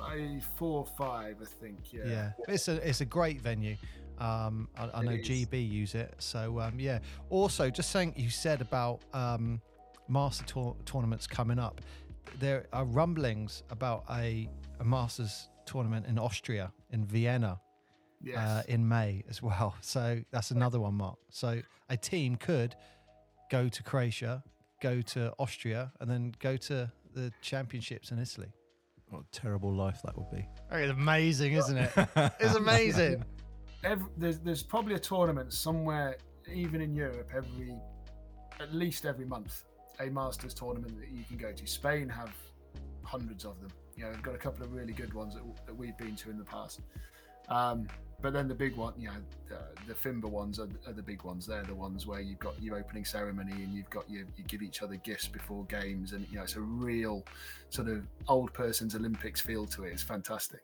Mm, four, five, I think. Yeah. yeah, it's a it's a great venue. Um, I, I know is. GB use it, so um, yeah. Also, just saying you said about um, master tour- tournaments coming up, there are rumblings about a, a masters tournament in Austria in Vienna Yes. uh, in May as well. So that's another one, Mark. So a team could go to Croatia, go to Austria, and then go to the championships in Italy. What a terrible life that would be. It's amazing, isn't it? It's amazing. every, there's there's probably a tournament somewhere, even in Europe, every at least every month, a Masters tournament that you can go to. Spain have hundreds of them. You know, they've got a couple of really good ones that, that we've been to in the past. Um, but then the big one, you know, the, the Fimba ones are, are the big ones. They're the ones where you've got your opening ceremony and you've got your, you give each other gifts before games, and you know, it's a real sort of old person's Olympics feel to it. It's fantastic.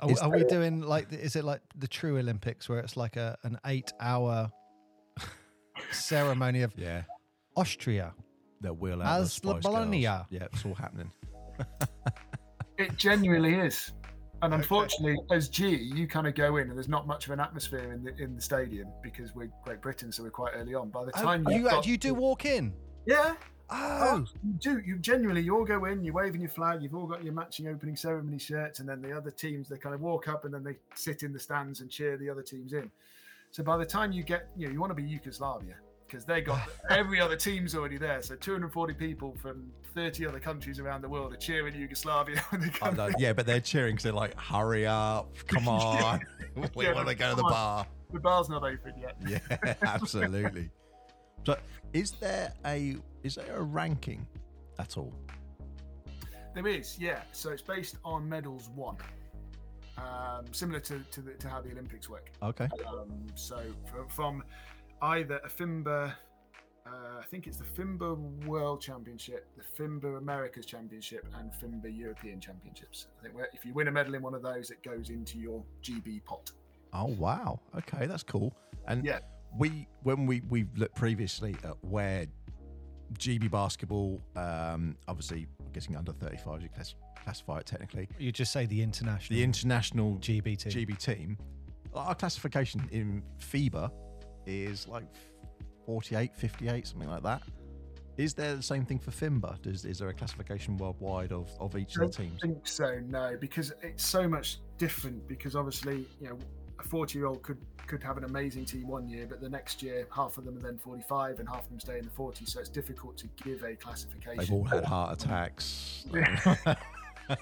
Are, are we doing like? Is it like the true Olympics where it's like a an eight hour ceremony of Yeah. Austria? They'll wheel out As the Spice Girls. Bologna. Yeah, it's all happening. It genuinely is. And unfortunately, as G, you kind of go in, and there's not much of an atmosphere in the in the stadium because we're Great Britain, so we're quite early on. By the oh, time Oh, you got- you do walk in. yeah, oh. oh, you do. You genuinely, you all go in, you're waving your flag, you've all got your matching opening ceremony shirts, and then the other teams they kind of walk up and then they sit in the stands and cheer the other teams in. So by the time you get, you know, you want to be Yugoslavia because they got every other team's already there. So 240 people from 30 other countries around the world are cheering Yugoslavia when they come. know, yeah, but they're cheering because they're like, hurry up, come on. we Yeah, want to go to the on. bar. The bar's not open yet. Yeah, absolutely. So is there a is there a ranking at all? There is, yeah. So it's based on medals won, um, similar to to, the, to how the Olympics work. Okay. Um, so from, from either a FIMBA, uh, I think it's the FIMBA World Championship, the FIMBA Americas Championship, and FIMBA European Championships. I think if you win a medal in one of those, it goes into your GB pot. Oh wow. Okay, that's cool. And Yeah. we when we we looked previously at where GB basketball, um, obviously I'm guessing under 35 you class, classify it technically. you just say the international The international GBT. GB team, our classification in FIBA is like 48, 58, something like that. Is there the same thing for FIMBA? Does, is there a classification worldwide of, of each of the teams? I think so, no, because it's so much different. Because obviously, you know, a 40 year old could could have an amazing team one year, but the next year, half of them are then 45 and half of them stay in the 40s. So it's difficult to give a classification. They've all had heart attacks.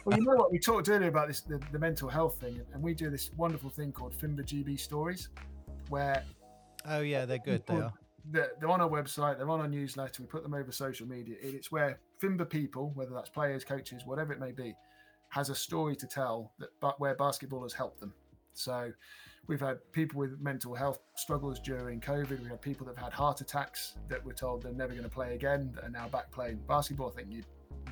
Well, you know what? We talked earlier about this, the, the mental health thing, and we do this wonderful thing called Fimba GB Stories, where Oh yeah, they're good. they are. they're, they're on our website, they're on our newsletter, we put them over social media. It's where Fimba people, whether that's players, coaches, whatever it may be, has a story to tell that but where basketball has helped them. So we've had people with mental health struggles during COVID. We had people that have had heart attacks that were told they're never going to play again that are now back playing basketball. I think you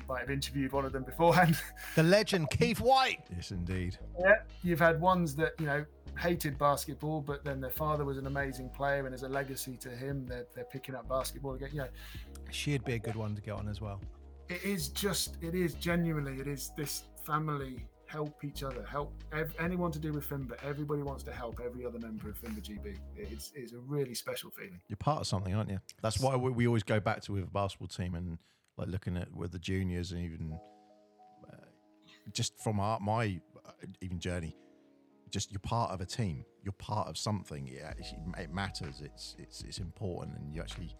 might have interviewed one of them beforehand. The legend Keith White. yes, indeed. Yeah, you've had ones that you know hated basketball, but then their father was an amazing player, and as a legacy to him, they're, they're picking up basketball again. You know, She'd be a good one to get on as well. it is just, it is genuinely, it is this family help each other, help ev- anyone to do with Fimba. Everybody wants to help every other member of Fimba GB. It's, it's a really special feeling. You're part of something, aren't you? That's why we, we always go back to with a basketball team and like looking at with the juniors and even uh, just from our, my uh, even journey. Just you're part of a team. You're part of something. It, actually, it matters. It's it's it's important, and you actually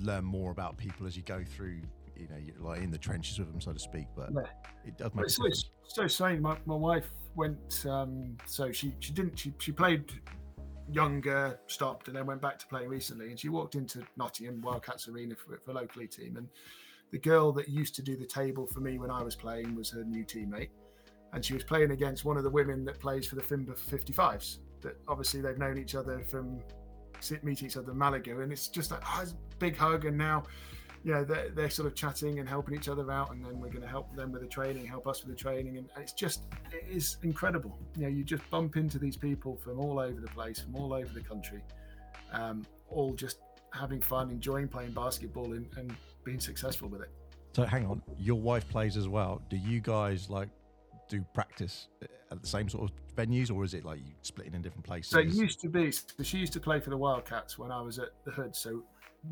learn more about people as you go through. You know, you're like in the trenches with them, so to speak. But Yeah. it does make it's so, so. My, my wife went, um, so she, she didn't, she, she played younger, stopped, and then went back to play recently. And she walked into Nottingham Wildcats Arena for, for a locally team. And the girl that used to do the table for me when I was playing was her new teammate. And she was playing against one of the women that plays for the Fimba 55s. That obviously they've known each other from meeting each other in Malaga. And it's just like, oh, a big hug. And now you know they're, they're sort of chatting and helping each other out and then we're going to help them with the training help us with the training and it's just it is incredible you know you just bump into these people from all over the place from all over the country um, all just having fun enjoying playing basketball and, and being successful with it So hang on, your wife plays as well. Do you guys like do practice at the same sort of venues, or is it like you splitting in different places? So it used to be. So she used to play for the Wildcats when I was at the Hood. So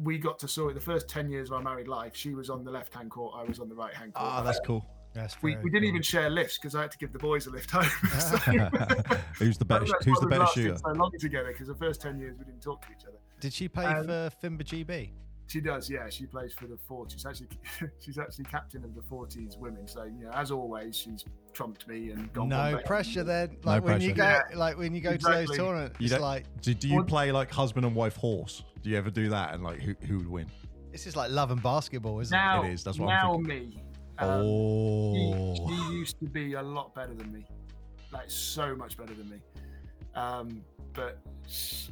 we got to saw it the first ten years of our married life. She was on the left hand court. I was on the right hand court. Ah, that's cool. That's we, we didn't cool. even share lifts because I had to give the boys a lift home. So- who's the better? Who's the we better lasted shooter? So long together because the first ten years we didn't talk to each other. Did she play Um, for Fimba GB? She does, yeah. She plays for the 40s. She's actually she's actually captain of the 40s women. So you know, as always, she's trumped me and gone. No better. pressure then. No Like when you go, pressure. like when you go to those tournaments, You it's like Do, do you Well- play like husband and wife horse? Do you ever do that? And like who who would win? this is like love and basketball, isn't Now, It is, that's what I'm now thinking. me. Um, oh, She, she used to be a lot better than me, like so much better than me. Um, but sh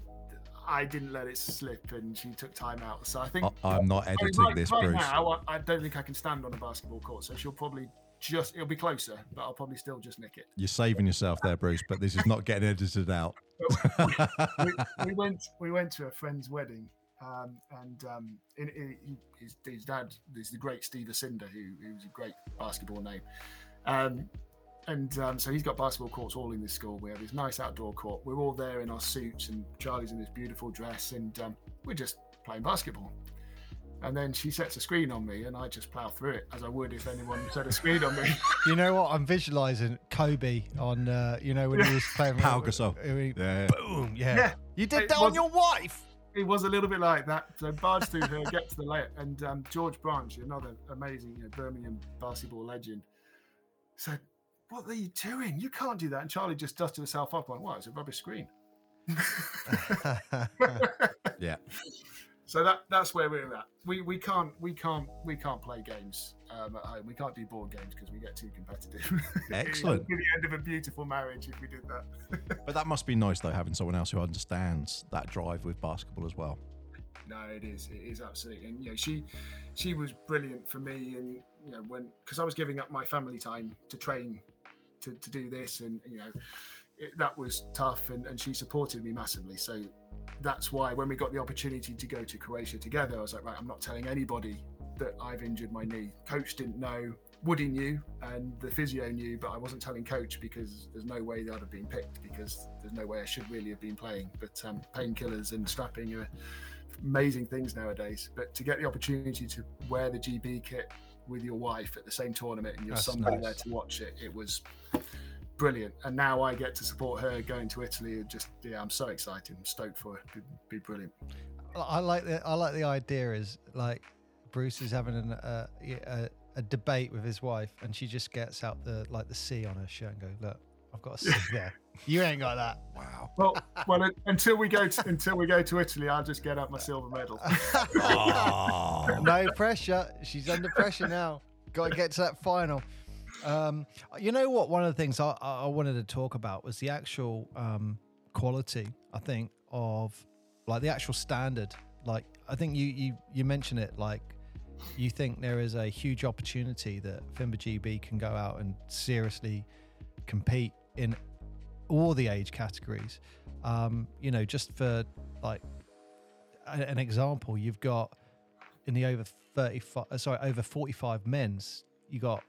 I didn't let it slip, and she took time out. So I think I, am not I mean, editing right, this, right Bruce. now, I, I don't think I can stand on a basketball court. So she'll probably just it'll be closer, but I'll probably still just nick it. You're saving yourself there, Bruce. But this is not getting edited out. we, we went we went to a friend's wedding, um, and um, in, in, his, his dad is the great Steve Asinder, who who's a great basketball name. Um, and um, so he's got basketball courts all in this school. We have this nice outdoor court. We're all there in our suits, and Charlie's in this beautiful dress, and um, we're just playing basketball. And then she sets a screen on me, and I just plow through it as I would if anyone set a screen on me. You know what? I'm visualizing Kobe on, uh, you know, when he was playing. Pau Gasol. Yeah. Boom! Yeah. Yeah. You did It that on your wife. it was a little bit like that. So barge through her, get to the layup, and um, George Branch, another amazing you know, Birmingham basketball legend, said, "What are you doing? You can't do that." And Charlie just dusted herself up on, "What? It's a rubbish screen." Yeah. So that that's where we're at. We we can't we can't we can't play games um, at home. We can't do board games because we get too competitive. Excellent. be the end of a beautiful marriage if we did that. But that must be nice though, having someone else who understands that drive with basketball as well. No, it is. It is absolutely. And you know, she she was brilliant for me. And you know, when because I was giving up my family time to train to, to do this, and you know, it, that was tough. And, and she supported me massively. So that's why when we got the opportunity to go to Croatia together, I was like, right, I'm not telling anybody that I've injured my knee. Coach didn't know. Woody knew, and the physio knew, but I wasn't telling coach because there's no way that I'd have been picked because there's no way I should really have been playing. But um, painkillers and strapping are amazing things nowadays. But to get the opportunity to wear the GB kit with your wife at the same tournament and your That's son being nice. there to watch it, it was brilliant. And now I get to support her going to Italy. It Just yeah, I'm so excited. I'm stoked for it. It'd be brilliant. I like the I like the idea is like Bruce is having an, uh, a a debate with his wife, and she just gets out the like the C on her shirt and go, "Look, I've got a C there. You ain't got that." Wow. Well, well, until we go to, until we go to Italy, I'll just get out my silver medal. Oh. no pressure. She's under pressure now. Got to get to that final. Um, you know what? One of the things I, I wanted to talk about was the actual um, quality. I think of like the actual standard. Like I think you you you mentioned it. Like you think there is a huge opportunity that Fimba GB can go out and seriously compete in all the age categories. Um, you know, just for like an example, you've got in the over 35 uh, sorry over 45 men's you got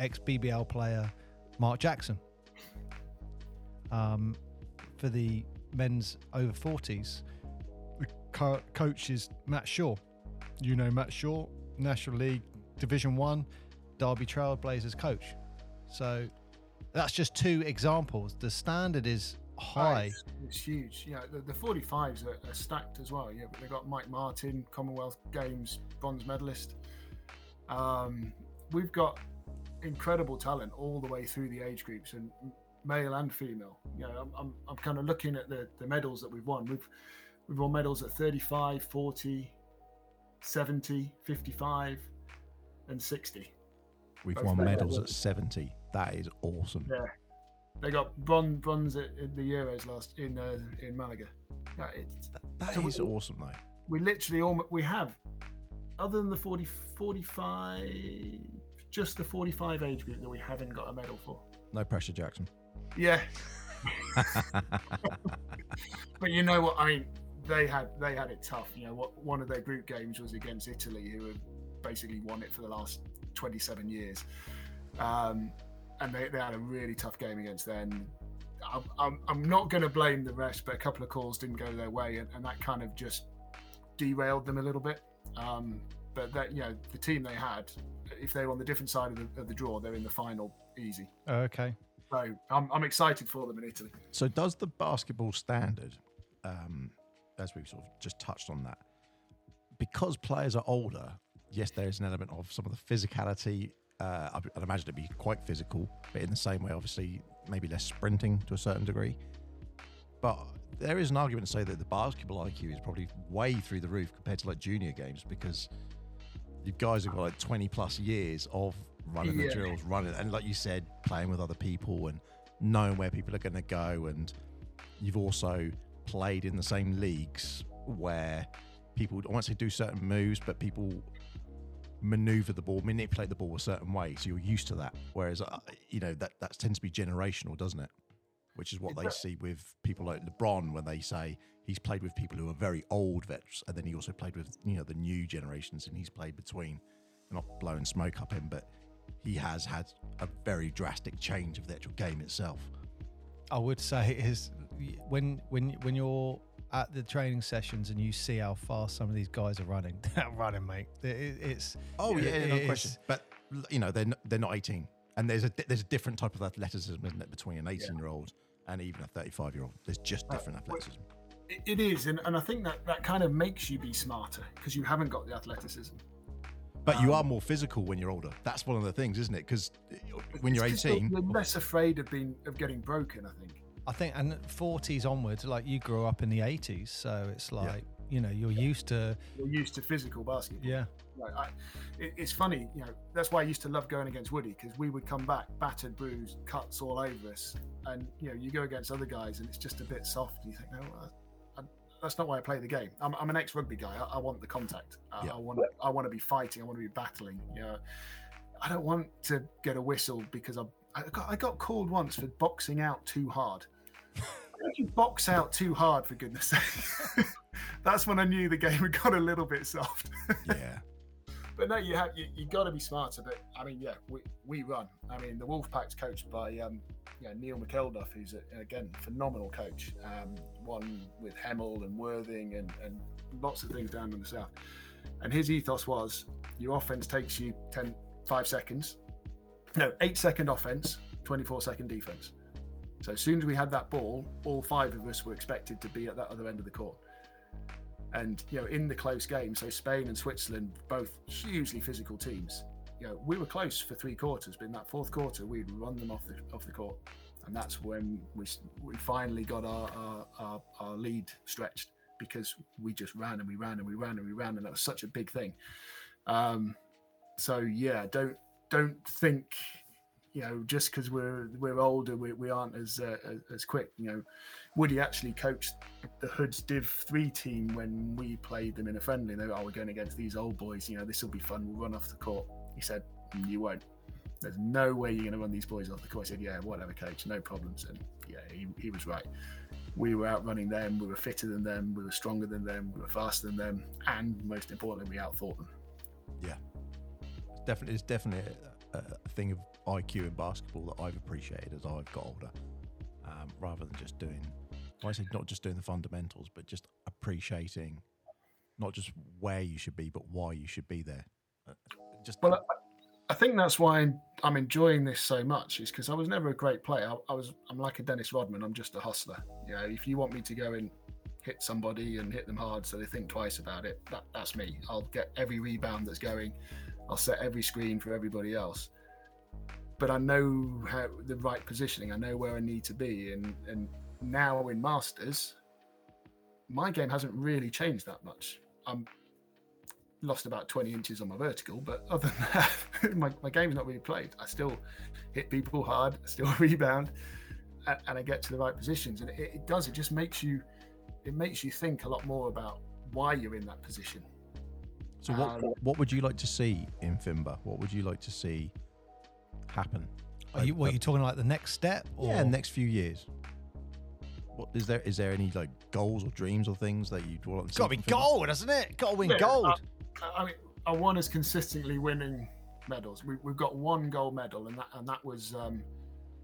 ex BBL player Mark Jackson um for the men's over 40s the co- coach is Matt Shaw you know Matt Shaw National League Division 1 Derby Trailblazers coach so that's just two examples the standard is high It's, huge. Yeah, the, the 45s are, are stacked as well. Yeah, but they got Mike Martin, Commonwealth Games bronze medalist. Um, we've got incredible talent all the way through the age groups and male and female. You know, I'm, I'm, I'm kind of looking at the, the medals that we've won. We've we've won medals at 35, 40, 70, 55, and 60. We've Both won medals at 70. That is awesome. Yeah. They got bronze, bronze at, at the Euros last in uh, in Malaga. It's, That So is we- awesome, though. we literally all we have other than the 40, 45, just the 45 age group that we haven't got a medal for. No pressure, Jackson. Yeah. but you know what? I mean, they had they had it tough. You know, what one of their group games was against Italy, who had basically won it for the last 27 years. Um, and they, they had a really tough game against them. I'm, I'm, I'm not going to blame the rest, but a couple of calls didn't go their way, and, and that kind of just derailed them a little bit. Um, but that you know, the team they had, if they're on the different side of the, of the draw, they're in the final easy. Okay. So I'm, I'm excited for them in Italy. So, does the basketball standard, um, as we've sort of just touched on that, because players are older, yes, there is an element of some of the physicality. Uh, I'd, I'd imagine it'd be quite physical, but in the same way, obviously, maybe less sprinting to a certain degree. But there is an argument to say that the basketball IQ is probably way through the roof compared to like junior games because you guys have got like 20 plus years of running the drills, running, and like you said, playing with other people and knowing where people are going to go. And you've also played in the same leagues where people, I won't say do certain moves, but people maneuver the ball, manipulate the ball a certain way. So you're used to that. Whereas, uh, you know, that, that tends to be generational, doesn't it? Which is what they see with people like LeBron when they say he's played with people who are very old vets, and then he also played with you know the new generations, and he's played between. Not blowing smoke up him, but he has had a very drastic change of the actual game itself. I would say is when when when you're at the training sessions and you see how fast some of these guys are running, they're running, mate. It- it's Oh yeah, it no is- question. But you know they're n- they're not 18, and there's a there's a different type of athleticism, isn't it, between an 18 year old and even a 35 year old? There's just different athleticism. It, it is, and, and I think that that kind of makes you be smarter because you haven't got the athleticism. But you Um, are more physical when you're older. That's one of the things, isn't it? Because when you're It's 'cause you're- 18, you're less afraid of being of getting broken. I think. I think, and 40s onwards, like you grew up in the 80s, so it's like you know you're used to You're used to physical basketball. yeah. Like, I, it, it's funny, you know. That's why I used to love going against Woody because we would come back battered, bruised, cuts all over us, and you know, you go against other guys and it's just a bit soft. And you think, no, I, I, that's not why I play the game. I'm, I'm an ex-rugby guy. I, I want the contact. I, Yeah. I want, I want to be fighting. I want to be battling. You know, I don't want to get a whistle because I, I got, I got called once for boxing out too hard. Did you box out too hard for goodness sake? That's when I knew the game had got a little bit soft. yeah, But no, you have you, you got to be smarter. But I mean, yeah, we, we run. I mean, the Wolfpack's coached by um, know, Neil McElduff, who's a, again phenomenal coach. Um, one with Hemel and Worthing and, and lots of things down in the south. And his ethos was your offense takes you 10, 5 seconds, no, eight second offense, 24 second defense. So as soon as we had that ball, all five of us were expected to be at that other end of the court. And you know, in the close game, so Spain and Switzerland, both hugely physical teams. You know, we were close for three quarters, but in that fourth quarter, we'd run them off the off the court, and that's when we we finally got our our, our, our lead stretched because we just ran and we ran and we ran and we ran, and that was such a big thing. Um, so yeah, don't don't think you know just because we're we're older we, we aren't as uh, as- as quick. You know, Woody actually coached the Hoods Div 3 team when we played them in a friendly. They were, oh, we're going against these old boys. You know, this will be fun. We'll run off the court. He said, "Mm, you won't. There's no way you're going to run these boys off the court. I said, yeah, whatever, coach, no problems. And yeah, he, he was right. We were outrunning them. We were fitter than them. We were stronger than them. We were faster than them. And most importantly, we outthought them. Yeah. definitely it's definitely a, a thing of IQ in basketball that I've appreciated as I've got older, um, rather than just doing. I say not just doing the fundamentals, but just appreciating not just where you should be, but why you should be there. Uh, Just Well, I, think that's why I'm enjoying this so much is because I was never a great player. I, I was I'm like a Dennis Rodman. I'm just a hustler. You know, if you want me to go and hit somebody and hit them hard so they think twice about it, that, that's me. I'll get every rebound that's going. I'll set every screen for everybody else. But I know how the right positioning. I know where I need to be, and and now in Masters, my game hasn't really changed that much. I'm lost about 20 inches on my vertical, but other than that, my, my game's not really played. I still hit people hard, I still rebound, and, and I get to the right positions. And it, it does, it just makes you, it makes you think a lot more about why you're in that position. So what Um, what would you like to see in Fimba? What would you like to see happen? Are you, what, are you talking like the next step? Or? yeah, next few years. What is there? Is there any like goals or dreams or things that you'd want to It's see? got to be gold, hasn't it? Got to win Yeah, gold. uh, I mean, I want us consistently winning medals. We, we've got one gold medal, and that and that was um,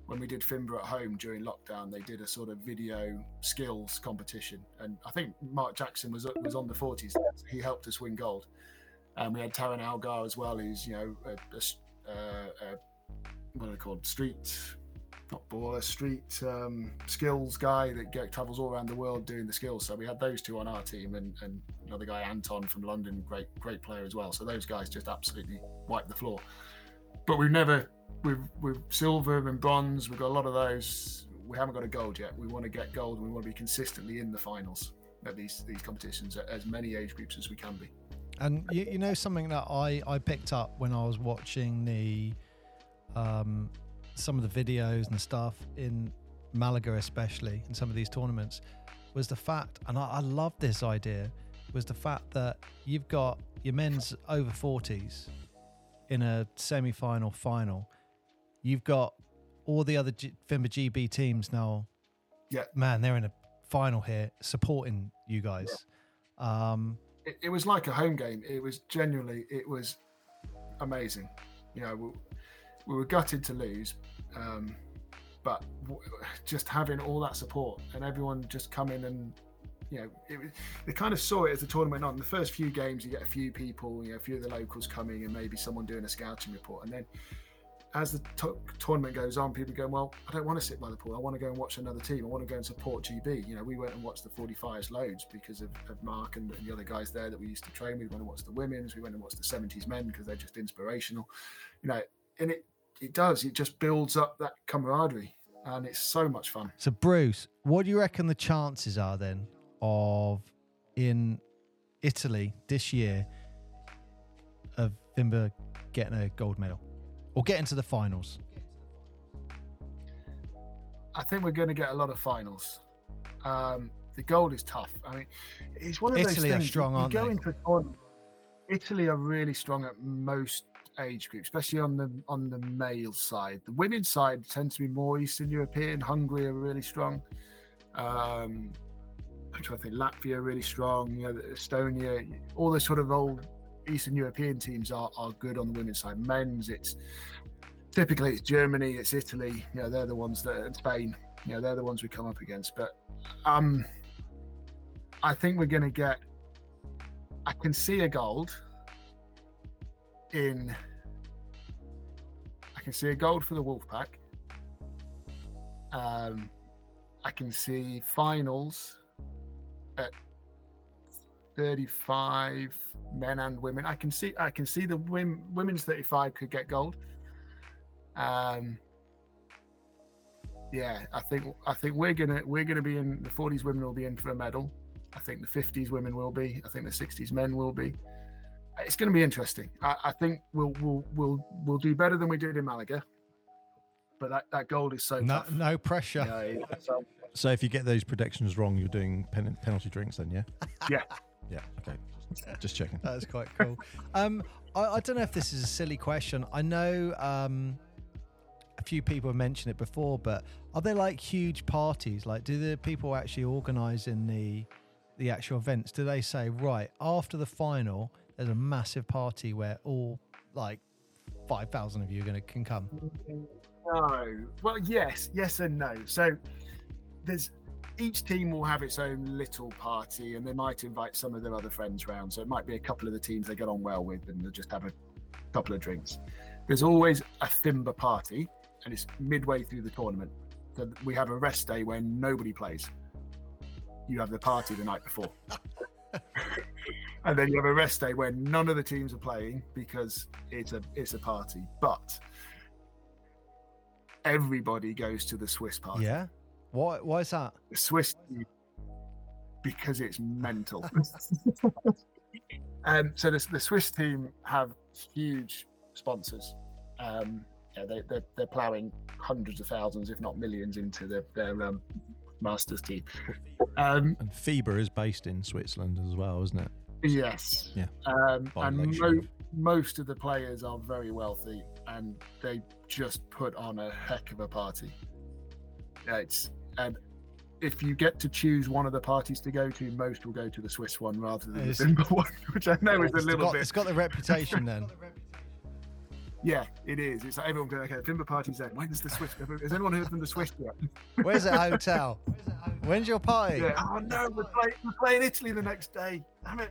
when we did Fimba at home during lockdown. They did a sort of video skills competition, and I think Mark Jackson was was on the forties. He helped us win gold. And we had Taran Algar as well, who's you know a, a s- uh, a- what are they called? Street, not baller, street um, skills guy that get, travels all around the world doing the skills. So we had those two on our team, and, and another guy Anton from London, great great player as well. So those guys just absolutely wiped the floor. But we've never we've we've silver and bronze. We've got a lot of those. We haven't got a gold yet. We want to get gold. We want to be consistently in the finals at these these competitions at as many age groups as we can be. And you, you know something that I, I picked up when I was watching the um, some of the videos and stuff in Malaga, especially in some of these tournaments, was the fact, and I, I love this idea, was the fact that you've got your men's over 40s in a semi-final final. You've got all the other G- FIMBA GB teams now. Yeah. man, they're in a final here supporting you guys. Um, it, it was like a home game. It was genuinely, it was amazing. You know, we, we were gutted to lose, um, but w- just having all that support and everyone just coming and you know, it, they kind of saw it as the tournament on. The first few games, you get a few people, you know, a few of the locals coming, and maybe someone doing a scouting report, and then as the to- tournament goes on, people go, well, I don't want to sit by the pool. I want to go and watch another team. I want to go and support GB. You know, we went and watched the 45s loads because of, of Mark and, and the other guys there that we used to train. We went and watched the women's. We went and watched the 70s men because they're just inspirational. You know, and it it does. It just builds up that camaraderie, and it's so much fun. So, Bruce, what do you reckon the chances are then of in Italy this year of Fimba getting a gold medal or getting to the finals? I think we're going to get a lot of finals. Um, the gold is tough. I mean, it's one of those things. Italy are strong, you aren't go they? into tournament- Italy are really strong at most age group, especially on the on the male side. The women's side tends to be more Eastern European. Hungary are really strong. Um, I'm trying to think. Latvia really strong. You know, Estonia, all the sort of old Eastern European teams are are good on the women's side. Men's, it's typically it's Germany, it's Italy. You know, they're the ones that and Spain. You know, they're the ones we come up against. But um, I think we're going to get. I can see a gold in. I can see a gold for the Wolfpack. Um, I can see finals at 35 men and women. I can see I can see the wim, women's 35 could get gold. Um, yeah, I think I think we're gonna we're gonna be in the 40s women will be in for a medal. I think the 50s women will be. I think the 60s men will be. It's going to be interesting. I, I think we'll we'll we'll we'll do better than we did in Malaga. But that, that gold is so No, tough. no pressure. You know, it's, um, So if you get those predictions wrong, you're doing pen- penalty drinks then, yeah? Yeah. Yeah. Okay. Just checking. That's quite cool. um, I, I don't know if this is a silly question. I know um, a few people have mentioned it before, but are there like huge parties? Like, do the people actually organising the the actual events? Do they say right after the final? There's a massive party where all like five thousand of you are going to can come. No. Well, yes, yes, and no. So there's each team will have its own little party, and they might invite some of their other friends round. So it might be a couple of the teams they get on well with, and they'll just have a couple of drinks. There's always a Fimba party, and it's midway through the tournament. So we have a rest day when nobody plays. You have the party the night before. and then you have a rest day where none of the teams are playing because it's a it's a party. But everybody goes to the Swiss party. Yeah. Why? Why is that? The Swiss because it's mental. um, so the, the Swiss team have huge sponsors. Um, yeah, they, they're, they're ploughing hundreds of thousands, if not millions, into their, their um, masters team. Um, And FIBA is based in Switzerland as well, isn't it? Yes. Yeah. Um, and mo- most of the players are very wealthy, and they just put on a heck of a party. Yeah, It's and if you get to choose one of the parties to go to, most will go to the Swiss one rather than It's- the Fimba one, which I know is a little got, bit. it's got the reputation then. Yeah, it is. It's like everyone going, okay, Fimba party's then. When's the Swiss? Has anyone heard from the Swiss yet? Where's the hotel? When's your party? Yeah. Oh no, we're playing, we're playing Italy the next day. Damn it.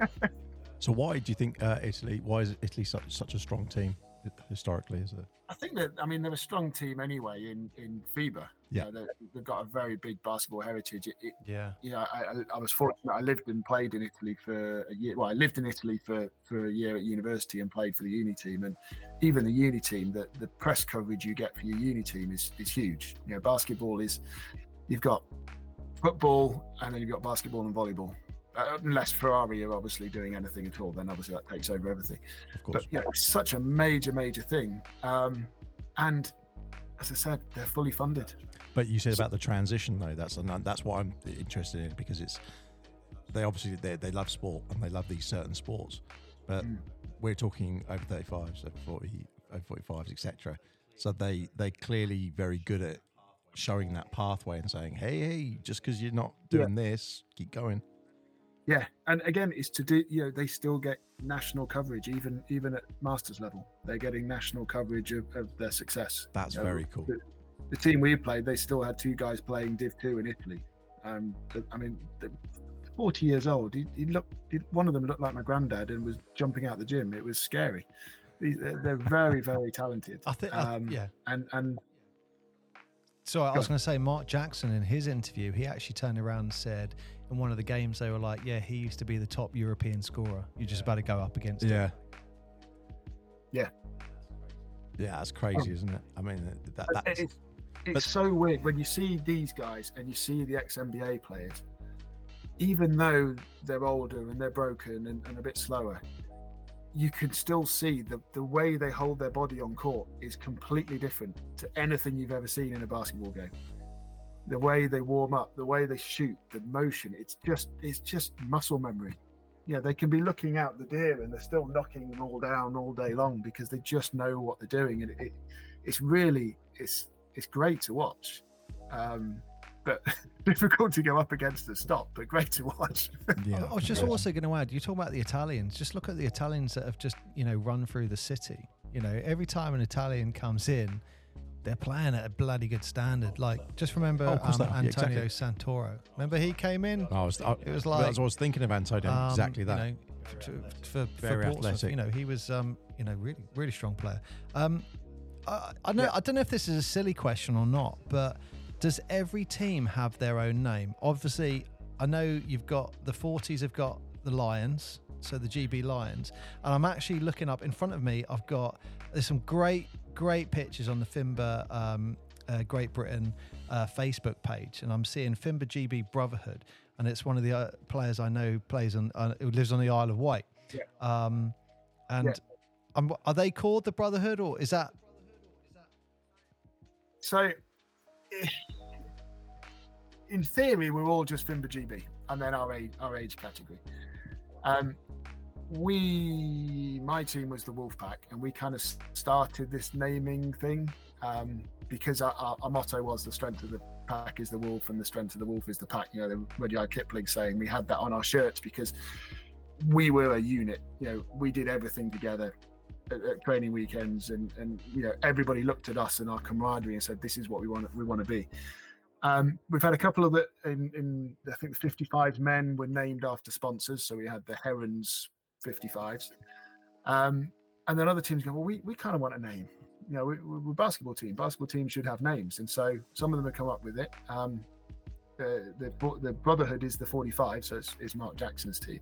So why do you think uh, Italy? Why is Italy such such a strong team historically? Is it? I think that I mean they're a strong team anyway in in FIBA. Yeah. You know, they- they've got a very big basketball heritage. It, it, Yeah. you know, I, I, I was fortunate. I lived and played in Italy for a year. Well, I lived in Italy for, for a year at university and played for the uni team. And even the uni team, the, the press coverage you get for your uni team is, is huge. You know, basketball is, you've got football and then you've got basketball and volleyball. Uh, unless Ferrari are obviously doing anything at all, then obviously that takes over everything Of course. but yeah, it's such a major, major thing. Um, and as I said, they're fully funded. But you said about the transition though. That's that's what I'm interested in because it's they obviously they, they love sport and they love these certain sports, but Mm. we're talking over 35s, over 40, over 45s, etc. So they they clearly very good at showing that pathway and saying, hey, hey, just because you're not Yeah. doing this, keep going. Yeah, and again, it's to do. You know, they still get national coverage, even even at masters level. They're getting national coverage of, of their success. That's Yeah, very cool. The team we played, they still had two guys playing Div Two in Italy. Um, I mean, they're forty years old. He, he looked. He, one of them looked like my granddad and was jumping out the gym. It was scary. They're, they're very, very talented. I think. Um, yeah. And and So I was going to say, Mark Jackson in his interview, he actually turned around and said in one of the games they were like, "Yeah, he used to be the top European scorer. You're just about to go up against him." Yeah. Yeah. Yeah, that's crazy, isn't it? I mean, that, that's it's, it's but- so weird when you see these guys and you see the ex NBA players, even though they're older and they're broken and, and a bit slower, you can still see the, the way they hold their body on court is completely different to anything you've ever seen in a basketball game. The way they warm up, the way they shoot, the motion, it's just it's just muscle memory. Yeah, they can be looking out the deer and they're still knocking them all down all day long because they just know what they're doing. And it, it it's really it's it's great to watch. Um, but difficult to go up against a stop, but great to watch. yeah. I was just also going to add, you talk about the Italians. Just look at the Italians that have just, you know, run through the city. You know, every time an Italian comes in, they're playing at a bloody good standard. Like, just remember Oh, um, are. Yeah, Antonio exactly. Santoro. Remember he came in. I was, I, It was like I was thinking of Antonio, um, exactly that. You know, for, for, for Very Portsmouth, athletic. You know, he was, um, you know, really, really strong player. Um, I, I know. Yeah. I don't know if this is a silly question or not, but does every team have their own name? Obviously, I know you've got the 40s have got the Lions, so the GB Lions, and I'm actually looking up in front of me. I've got there's some great, great pictures on the Fimba um, uh, Great Britain uh, Facebook page, and I'm seeing Fimba GB Brotherhood, and it's one of the uh, players I know plays on uh, who lives on the Isle of Wight. Yeah. Um, and Yeah. um, are they called the Brotherhood, or is that So, eh, in theory, we're all just Fimba GB, and then our age, our age category. Um, we, my team was the Wolfpack, and we kind of started this naming thing um, because our, our, our motto was the strength of the pack is the wolf, and the strength of the wolf is the pack. You know, the Rudyard Kipling saying we had that on our shirts because we were a unit. You know, we did everything together at, at training weekends, and and you know everybody looked at us and our camaraderie and said, "This is what we want. We want to be." Um, we've had a couple of the in, in I think the 55 men were named after sponsors, so we had the Herons 55s, um, and then other teams go, "Well, we we kind of want a name." You know, we, we're a basketball team. Basketball teams should have names, and so some of them have come up with it. Um, the, the the Brotherhood is the 45, so it's, it's Mark Jackson's team,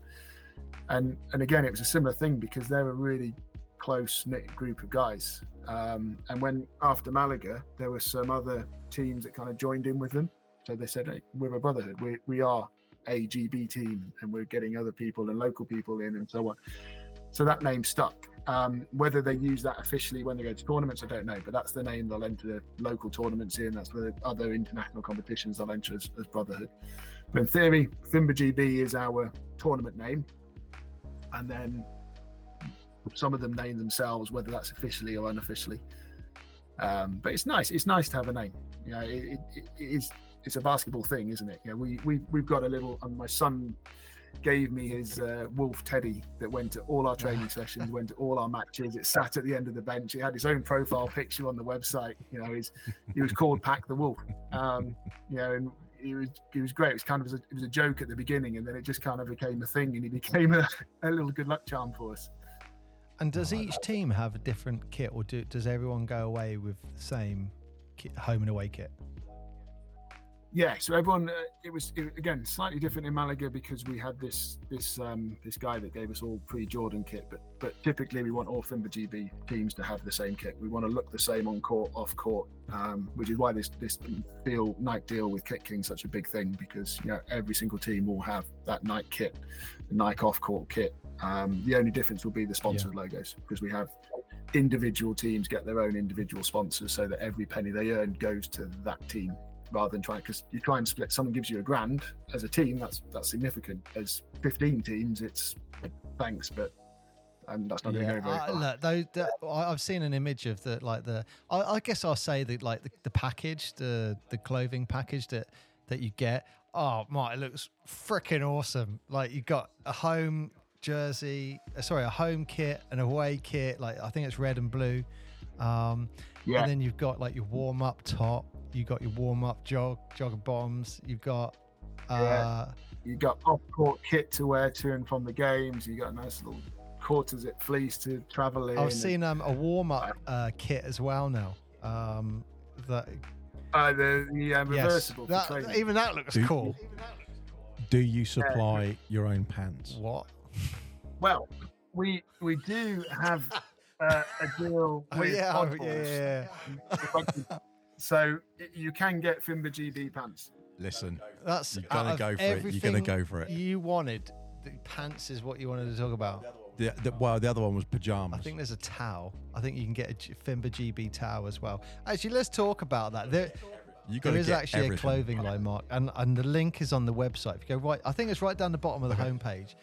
and and again, it was a similar thing because they're a really close knit group of guys. Um, and when after Malaga, there were some other teams that kind of joined in with them. So they said, hey, we're a brotherhood. We, we are a GB team and we're getting other people and local people in and so on. So that name stuck. Um, whether they use that officially when they go to tournaments, I don't know. But that's the name they'll enter local tournaments in. That's the other international competitions they'll enter as, as brotherhood. But in theory, Fimba GB is our tournament name. and then some of them name themselves, whether that's officially or unofficially. Um, but it's nice. It's nice to have a name. You know, it, it, it is. It's a basketball thing, isn't it? Yeah, we we we've got a little. And my son gave me his uh, wolf teddy that went to all our training sessions, went to all our matches. It sat at the end of the bench. He had his own profile picture on the website. You know, he's he was called Pack the Wolf. Um, you know, and he was he was great. It was kind of a, it was a joke at the beginning, and then it just kind of became a thing, and he became a, a little good luck charm for us. And does each team have a different kit, or do, does everyone go away with the same kit, home and away kit? Yeah, so everyone, uh, it was it, again slightly different in Malaga because we had this this um, this guy that gave us all pre-Jordan kit, but but typically we want all FIMBA GB teams to have the same kit. We want to look the same on court, off court, um, which is why this this deal Nike deal with Kit King such a big thing because you know every single team will have that Nike kit, the Nike off court kit. Um, the only difference will be the sponsored yeah. logos because we have individual teams get their own individual sponsors so that every penny they earn goes to that team rather than trying because you try and split someone gives you a grand as a team that's that's significant as 15 teams it's thanks but and that's not yeah, going to go very far. look, those, the, I've seen an image of the like the. I, I guess I'll say that like the, the, package, the the clothing package that that you get. Oh my, it looks freaking awesome! Like you got a home jersey, uh, sorry, a home kit, an away kit. Like I think it's red and blue. Um, yeah. And then you've got like your warm up top, you got your warm up jog jog of bombs. You've got uh, yeah. you got off court kit to wear to and from the games. You got a nice little quarter-zip fleece to travel in. I've seen um, a warm up uh, kit as well now. Um, that uh, the, the uh, reversible. Yes, that, even that looks do, cool. Do you supply yeah. your own pants? What? Well, we we do have uh, a deal oh, with oh, yeah, yeah, yeah. So you can get FIMBA GB pants. Listen, that's you're gonna go for it. You're gonna go for it. You wanted the pants is what you wanted to talk about. The, the, well, the other one was pajamas. I think there's a towel. I think you can get a FIMBA GB towel as well. Actually, let's talk about that. There, there is actually everything. a clothing line, Mark, and, and the link is on the website. If you go right, I think it's right down the bottom of the okay. homepage.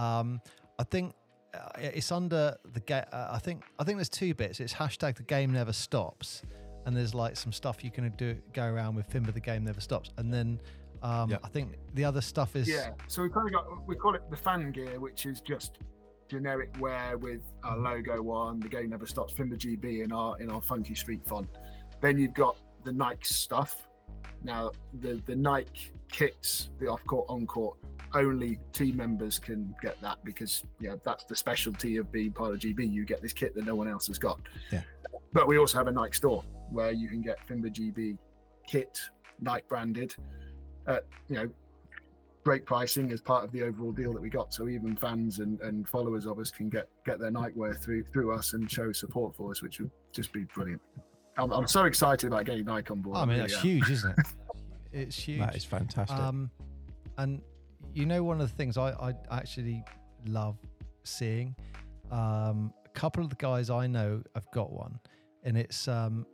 Um, I think uh, it's under the game. Uh, I think I think there's two bits. It's hashtag the game never stops, and there's like some stuff you can do go around with Fimba the game never stops, and then um, yep. I think the other stuff is yeah. So we kind of got we call it the fan gear, which is just generic wear with our logo on. The game never stops. Fimba GB in our in our funky street font. Then you've got the Nike stuff. Now the the Nike kits, the off court, on court, only team members can get that because yeah, that's the specialty of being part of GB. You get this kit that no one else has got. Yeah. But we also have a Nike store where you can get Fimba GB kit, Nike branded, at you know great pricing as part of the overall deal that we got. So even fans and, and followers of us can get get their Nike wear through through us and show support for us, which would just be brilliant. I'm, I'm so excited about getting Nike on board. I mean, that's huge, isn't it? It's huge. That is fantastic. Um, and you know, one of the things I, I actually love seeing, um, a couple of the guys I know have got one, and it's um,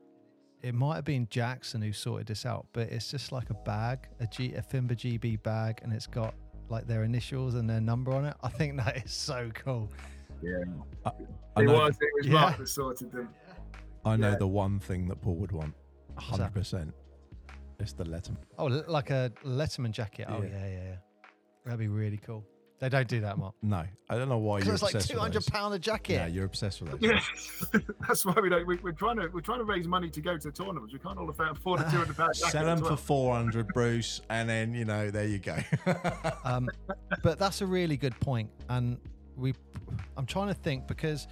it might have been Jackson who sorted this out, but it's just like a bag, a G, a Fimba GB bag, and it's got like their initials and their number on it. I think that is so cool. Yeah, I, I it was. It was yeah. Mark that sorted them. I know yeah. the one thing that Paul would want, hundred percent. It's the Letterman. Oh, like a Letterman jacket. Oh yeah, yeah, yeah. yeah. That'd be really cool. They don't do that, Mark. No, I don't know why you're obsessed. it's like two hundred pound a jacket. Yeah, you're obsessed with it. Yeah, that's why we don't. We, are trying to we're trying to raise money to go to tournaments. We can't all afford a two hundred pound jacket. Sell them well. for four hundred, Bruce, and then you know there you go. um, but that's a really good point, and we. I'm trying to think because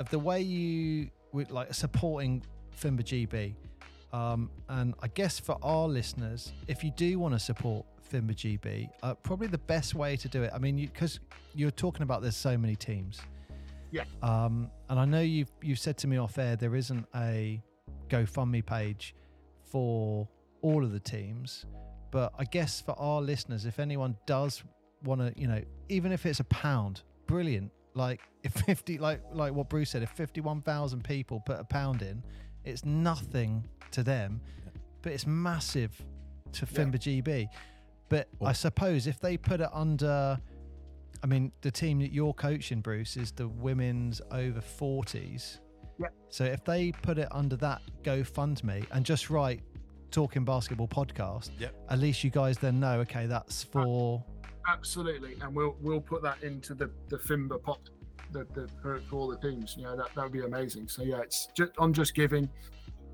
of the way you with like supporting Fimba GB. Um, and I guess for our listeners, if you do want to support Fimba GB, uh, probably the best way to do it. I mean, because you, are talking about there's so many teams. Yeah. Um, and I know you've you've said to me off air there isn't a GoFundMe page for all of the teams, but I guess for our listeners, if anyone does want to, you know, even if it's a pound, brilliant. Like if fifty, like like what Bruce said, if fifty-one thousand people put a pound in, it's nothing to them, but it's massive to Fimba yeah. GB. But well, I suppose if they put it under I mean, the team that you're coaching, Bruce, is the women's over 40s. Yeah. So if they put it under that GoFundMe and just write Talking Basketball podcast, Yep. at least you guys then know, okay, that's for. Absolutely, and we'll we'll put that into the the Fimba pot, the, the for, for all the teams. You know that that would be amazing. So yeah, it's just on just giving.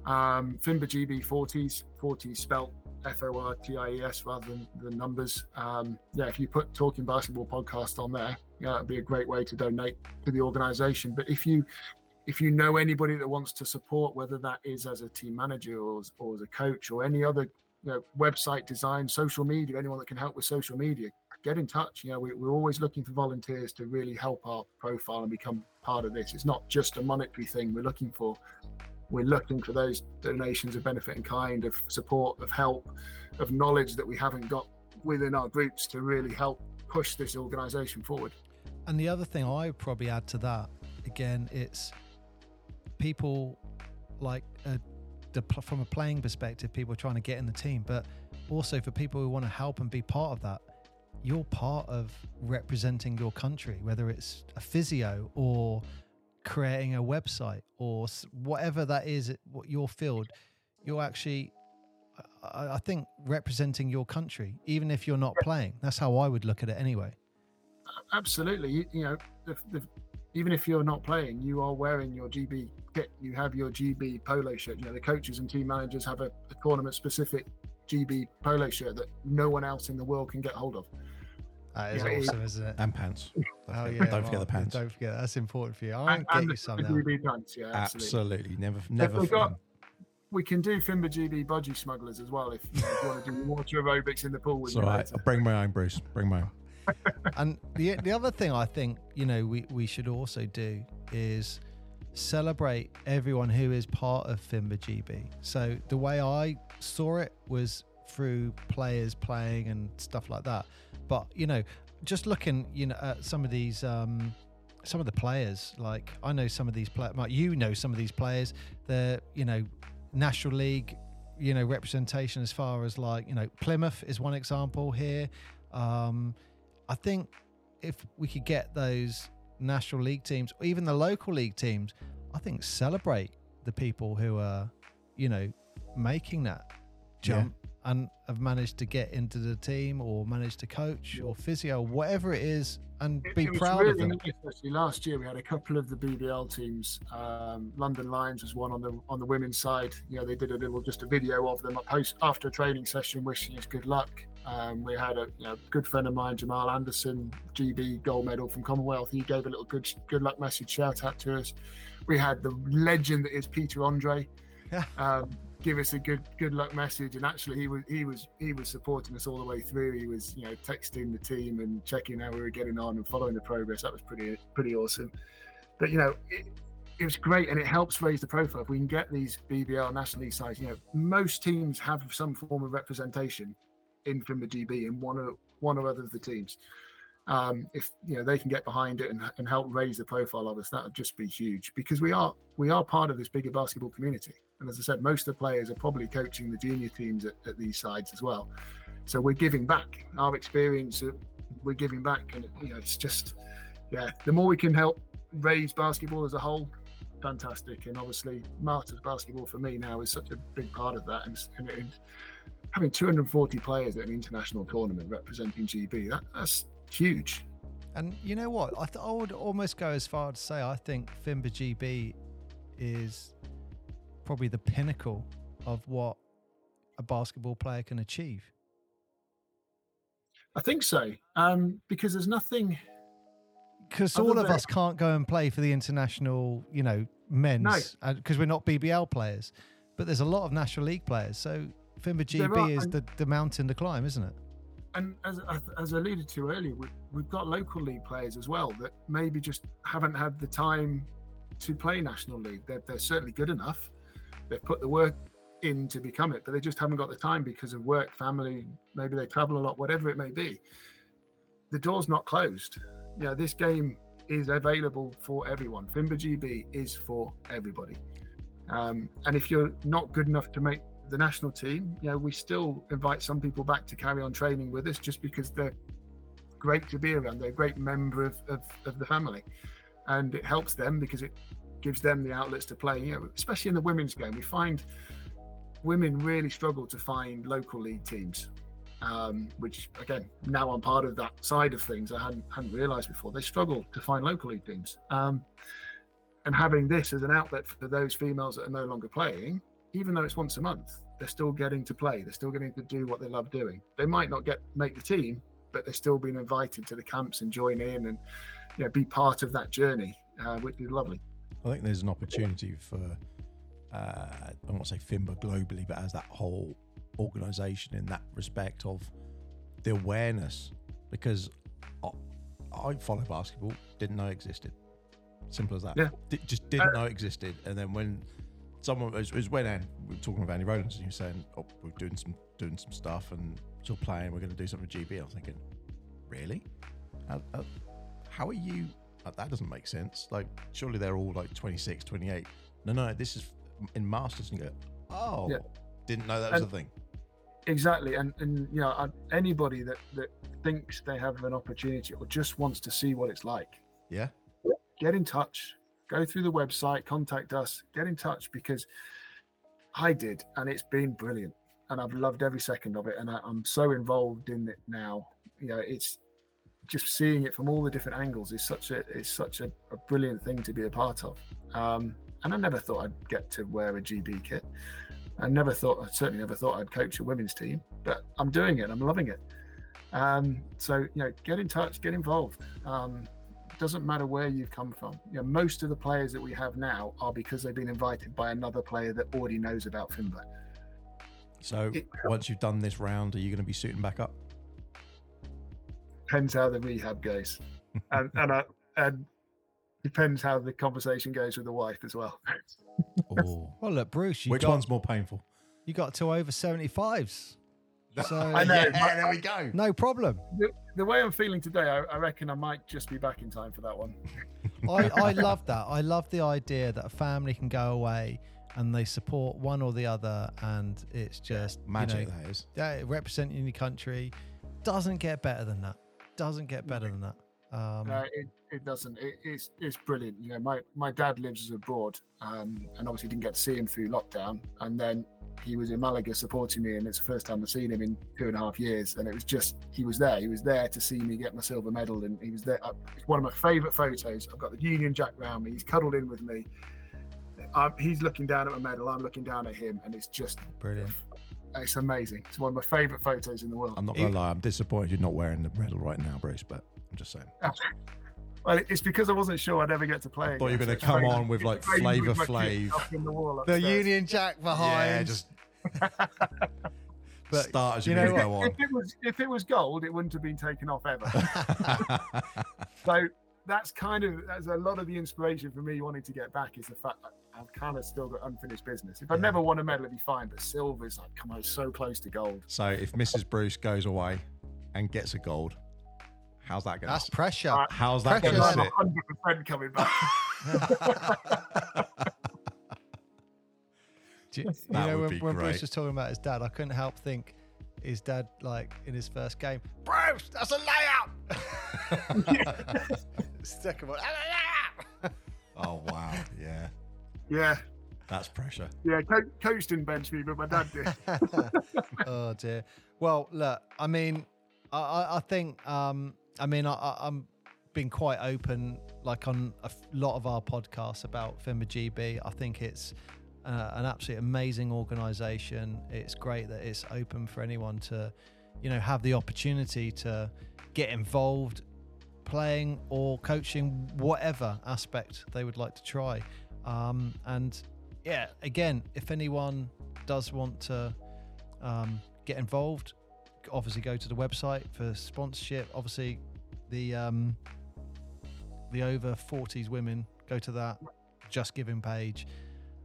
Um, Fimba GB forties, forties spelt F O R T I E S rather than the numbers. Um, yeah, if you put Talking Basketball podcast on there, yeah, that'd be a great way to donate to the organisation. But if you if you know anybody that wants to support, whether that is as a team manager or as, or as a coach or any other you know, website design, social media, anyone that can help with social media, get in touch. You know, we, we're always looking for volunteers to really help our profile and become part of this. It's not just a monetary thing we're looking for. We're looking for those donations of benefit and kind, of support, of help, of knowledge that we haven't got within our groups to really help push this organisation forward. And the other thing I would probably add to that, again, it's people like pl- from a playing perspective, people trying to get in the team, but also for people who want to help and be part of that. You're part of representing your country, whether it's a physio or creating a website or whatever that is, what your field. You're actually, I, I think, representing your country, even if you're not playing. That's how I would look at it anyway. Absolutely. You, you know, the, the, even if you're not playing, you are wearing your GB kit. You have your GB polo shirt. You know, the coaches and team managers have a, a tournament specific GB polo shirt that no one else in the world can get hold of. That is Yeah, it- awesome, isn't it? And pants. Oh Don't yeah, forget the oh, pants. Don't forget that's important for you. I'll get and you the some Fimba now. GB pants, yeah, absolutely. Absolutely. Never, never. we got- forget. We can do Fimba GB budgie smugglers as well if you, know, if you want to do water aerobics in the pool with It's all right. later. I'll bring my own, Bruce. Bring my own. And the the other thing I think you know we we should also do is celebrate everyone who is part of Fimba GB. So the way I saw it was through players playing and stuff like that. But you know, just looking you know at some of these um some of the players like I know some of these players you know some of these players they're you know National League you know representation as far as like you know Plymouth is one example here. Um I think if we could get those National League teams, or even the local league teams, I think celebrate the people who are, you know, making that jump and have managed to get into the team or managed to coach or physio, whatever it is, and It- be it proud really of them. nice. Last year we had a couple of the BBL teams. Um, London Lions was one on the on the women's side. You know, they did a little just a video of them post after a training session, wishing us good luck. Um, we had a you know, good friend of mine, Jamal Anderson, GB gold medal from Commonwealth. He gave a little good good luck message shout out to us. We had the legend that is Peter Andre. Yeah. Um, give us a good good luck message. And actually he was he was he was supporting us all the way through. He was you know texting the team and checking how we were getting on and following the progress. That was pretty pretty awesome. But you know it, it was great and it helps raise the profile. If we can get these bbl national league sides you know most teams have some form of representation in from the gb in one or one or other of the teams. Um, if you know they can get behind it and, and help raise the profile of us that would just be huge because we are we are part of this bigger basketball community and as I said, most of the players are probably coaching the junior teams at, at these sides as well. So we're giving back our experience. uh, We're giving back, and you know, it's just yeah. The more we can help raise basketball as a whole, fantastic. And obviously, Masters basketball for me now is such a big part of that. And, and, and having 240 players at an international tournament representing GB, that, that's huge. And you know what? I, th- I would almost go as far to say I think Fimba GB is probably the pinnacle of what a basketball player can achieve. I think so, um, because there's nothing. Because all of us can't go and play for the international, you know, men's, because we're not BBL players. But there's a lot of National League players. So Fimba GB are, is and- the, the mountain to climb, isn't it? and as as- as alluded to earlier, we, we've got local league players as well that maybe just haven't had the time to play national league. They're, they're certainly good enough. They've put the work in to become it, but they just haven't got the time because of work, family. Maybe they travel a lot, whatever it may be. The door's not closed. You know, this game is available for everyone. Fimba GB is for everybody. Um, and if you're not good enough to make the national team, you know, we still invite some people back to carry on training with us just because they're great to be around. They're a great member of, of, of the family, and it helps them because it gives them the outlets to play. You know, especially in the women's game, we find women really struggle to find local league teams. Um, which again, now I'm part of that side of things. I hadn't hadn't realised before. They struggle to find local league teams, um, and having this as an outlet for those females that are no longer playing, even though it's once a month, they're still getting to play. They're still getting to do what they love doing. They might not get make the team, but they're still being invited to the camps and join in and you know be part of that journey, uh, which is lovely. I think there's an opportunity for uh, I to say Fimba globally, but as that whole organisation in that respect of the awareness, because I, I follow basketball, didn't know it existed. Simple as that. Yeah. D- just didn't know it existed, and then when someone it was, when Andy, we were talking with Andy Rowlands, and he was saying, "Oh, we're doing some doing some stuff, and still playing. We're going to do something with GB." I was thinking, really? How, how are you? Uh, That doesn't make sense. Like, surely they're all like 26, 28. No, no, this is in masters, and go, oh, Yeah. didn't know that was And- a thing. Exactly, and and you know anybody that that thinks they have an opportunity or just wants to see what it's like, Yeah, get in touch. Go through the website, contact us, get in touch because I did, and it's been brilliant, and I've loved every second of it, and I, I'm so involved in it now. You know, it's just seeing it from all the different angles is such a is such a, a brilliant thing to be a part of. Um, and I never thought I'd get to wear a GB kit. I never thought, I certainly never thought I'd coach a women's team, but I'm doing it. I'm loving it. Um, so you know, get in touch, get involved. Um, doesn't matter where you've come from. You know, most of the players that we have now are because they've been invited by another player that already knows about Fimba. So It- once you've done this round, are you going to be suiting back up? Depends how the rehab goes, and and, uh, and depends how the conversation goes with the wife as well. Or Well, look, Bruce, you which got, one's more painful? you got to over 75s. So I know. Yeah, there we go. no problem. the, the way I'm feeling today, I, I reckon I might just be back in time for that one. I, I love that. I love the idea that a family can go away and they support one or the other, and it's just you Magic know, that is. yeah, representing your country doesn't get better than that. Doesn't get better than that. Um, No, it, it doesn't. It, it's it's brilliant. You know, my my dad lives abroad, um, and obviously didn't get to see him through lockdown. And then he was in Malaga supporting me, and it's the first time I've seen him in two and a half years. And it was just he was there. He was there to see me get my silver medal, and he was there. It's one of my favourite photos. I've got the Union Jack round me. He's cuddled in with me. Um, he's looking down at my medal. I'm looking down at him, and it's just brilliant. It's amazing. It's one of my favourite photos in the world. I'm not going to lie. I'm disappointed you're not wearing the medal right now, Bruce. But I'm just saying. Well, it's because I wasn't sure I'd ever get to play. I thought you were going to come it's on with like Flavor with Flav. the The. Union Jack behind. Yeah, just But start as you you know go on. If it was if it was gold, it wouldn't have been taken off ever. so that's kind of that's a lot of the inspiration for me wanting to get back is the fact that I've kind of still got unfinished business. If I Yeah. never won a medal, it'd be fine. But silver's like, come on, so close to gold. so if Mrs. Bruce goes away and gets a gold, how's that going? That's pressure. Uh, How's that going to sit? 100% coming back. Do you, you know when, when. Bruce was talking about his dad, I couldn't help think his dad like in his first game. Bruce, that's a layout. Second one, "That's a layup." oh wow, yeah, that's pressure. yeah. Co- coach didn't bench me, but my dad did. oh dear. Well, look, I mean, I, I, think, um, I mean, I, I'm being quite open, like on a lot of our podcasts about FIMBA GB. I think it's uh, an absolutely amazing organisation. It's great that it's open for anyone to, you know, have the opportunity to get involved, playing or coaching, whatever aspect they would like to try. Um, and yeah, again, if anyone does want to um, get involved, obviously go to the website for sponsorship. Obviously, the um, the over 40s women go to that just giving page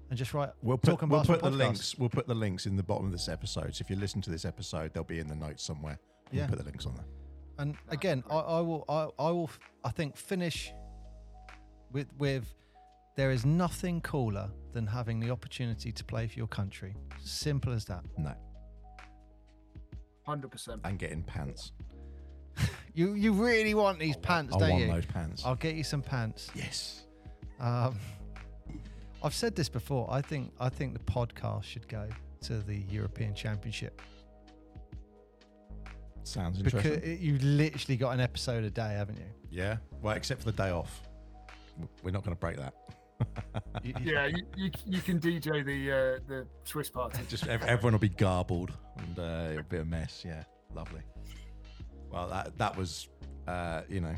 and just write. We'll put Talking we'll put the podcast. links. We'll put the links in the bottom of this episode. So if you listen to this episode, they'll be in the notes somewhere. We'll put the links on there. And again, I, I will, I, I will, I think finish with with there is nothing cooler than having the opportunity to play for your country. Simple as that. No, 100%. and getting pants. You you really want these pants, I don't want you? those pants. I'll get you some pants. yes. Um, I've said this before. I think I think the podcast should go to the European Championship Sounds interesting. it, you've literally got an episode a day, haven't you? yeah. Well, except for the day off. We're not going to break that. Yeah, you, you, you can DJ the uh, the Swiss party. Just everyone will be garbled and uh, it'll be a mess. Yeah, lovely. Well, that that was, uh, you know,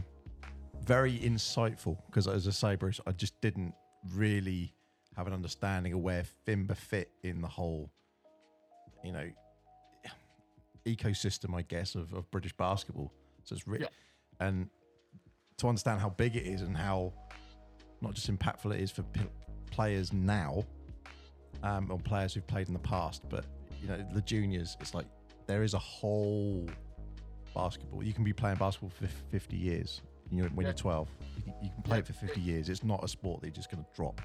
very insightful because, as I say, Bruce, I just didn't really have an understanding of where Fimba fit in the whole, you know, ecosystem, I guess, of, of British basketball. So it's really, Yeah. and to understand how big it is and how not just impactful it is for p- players now, um, or players who've played in the past, but you know the juniors. It's like there is a whole basketball. You can be playing basketball for 50 years when you're, when Yeah. you're 12. You can, you can play Yeah. it for 50 years. It's not a sport that you're just going to drop.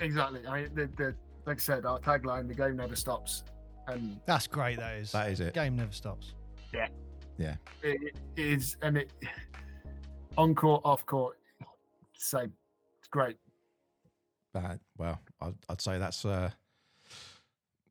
Exactly. I mean, the, the like I said, our tagline: "The game never stops," and That's great. That is. That is it. Game never stops. Yeah. it, it is, and it on court, off court, same. It's great. Uh, well, I'd, I'd say that's, uh,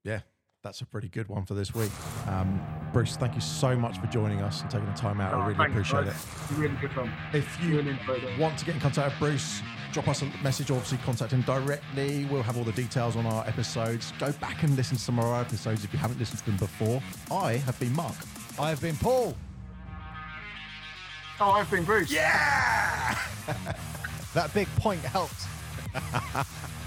yeah, that's a pretty good one for this week. Um, Bruce, thank you so much for joining us and taking the time out. I Oh, really thanks, appreciate guys. it. Really good fun. If you Really want to get in contact with Bruce, drop us a message. Obviously, contact him directly. We'll have all the details on our episodes. Go back and listen to some of our episodes if you haven't listened to them before. I have been Mark. I have been Paul. Oh, I've been Bruce. Yeah! That big point helped.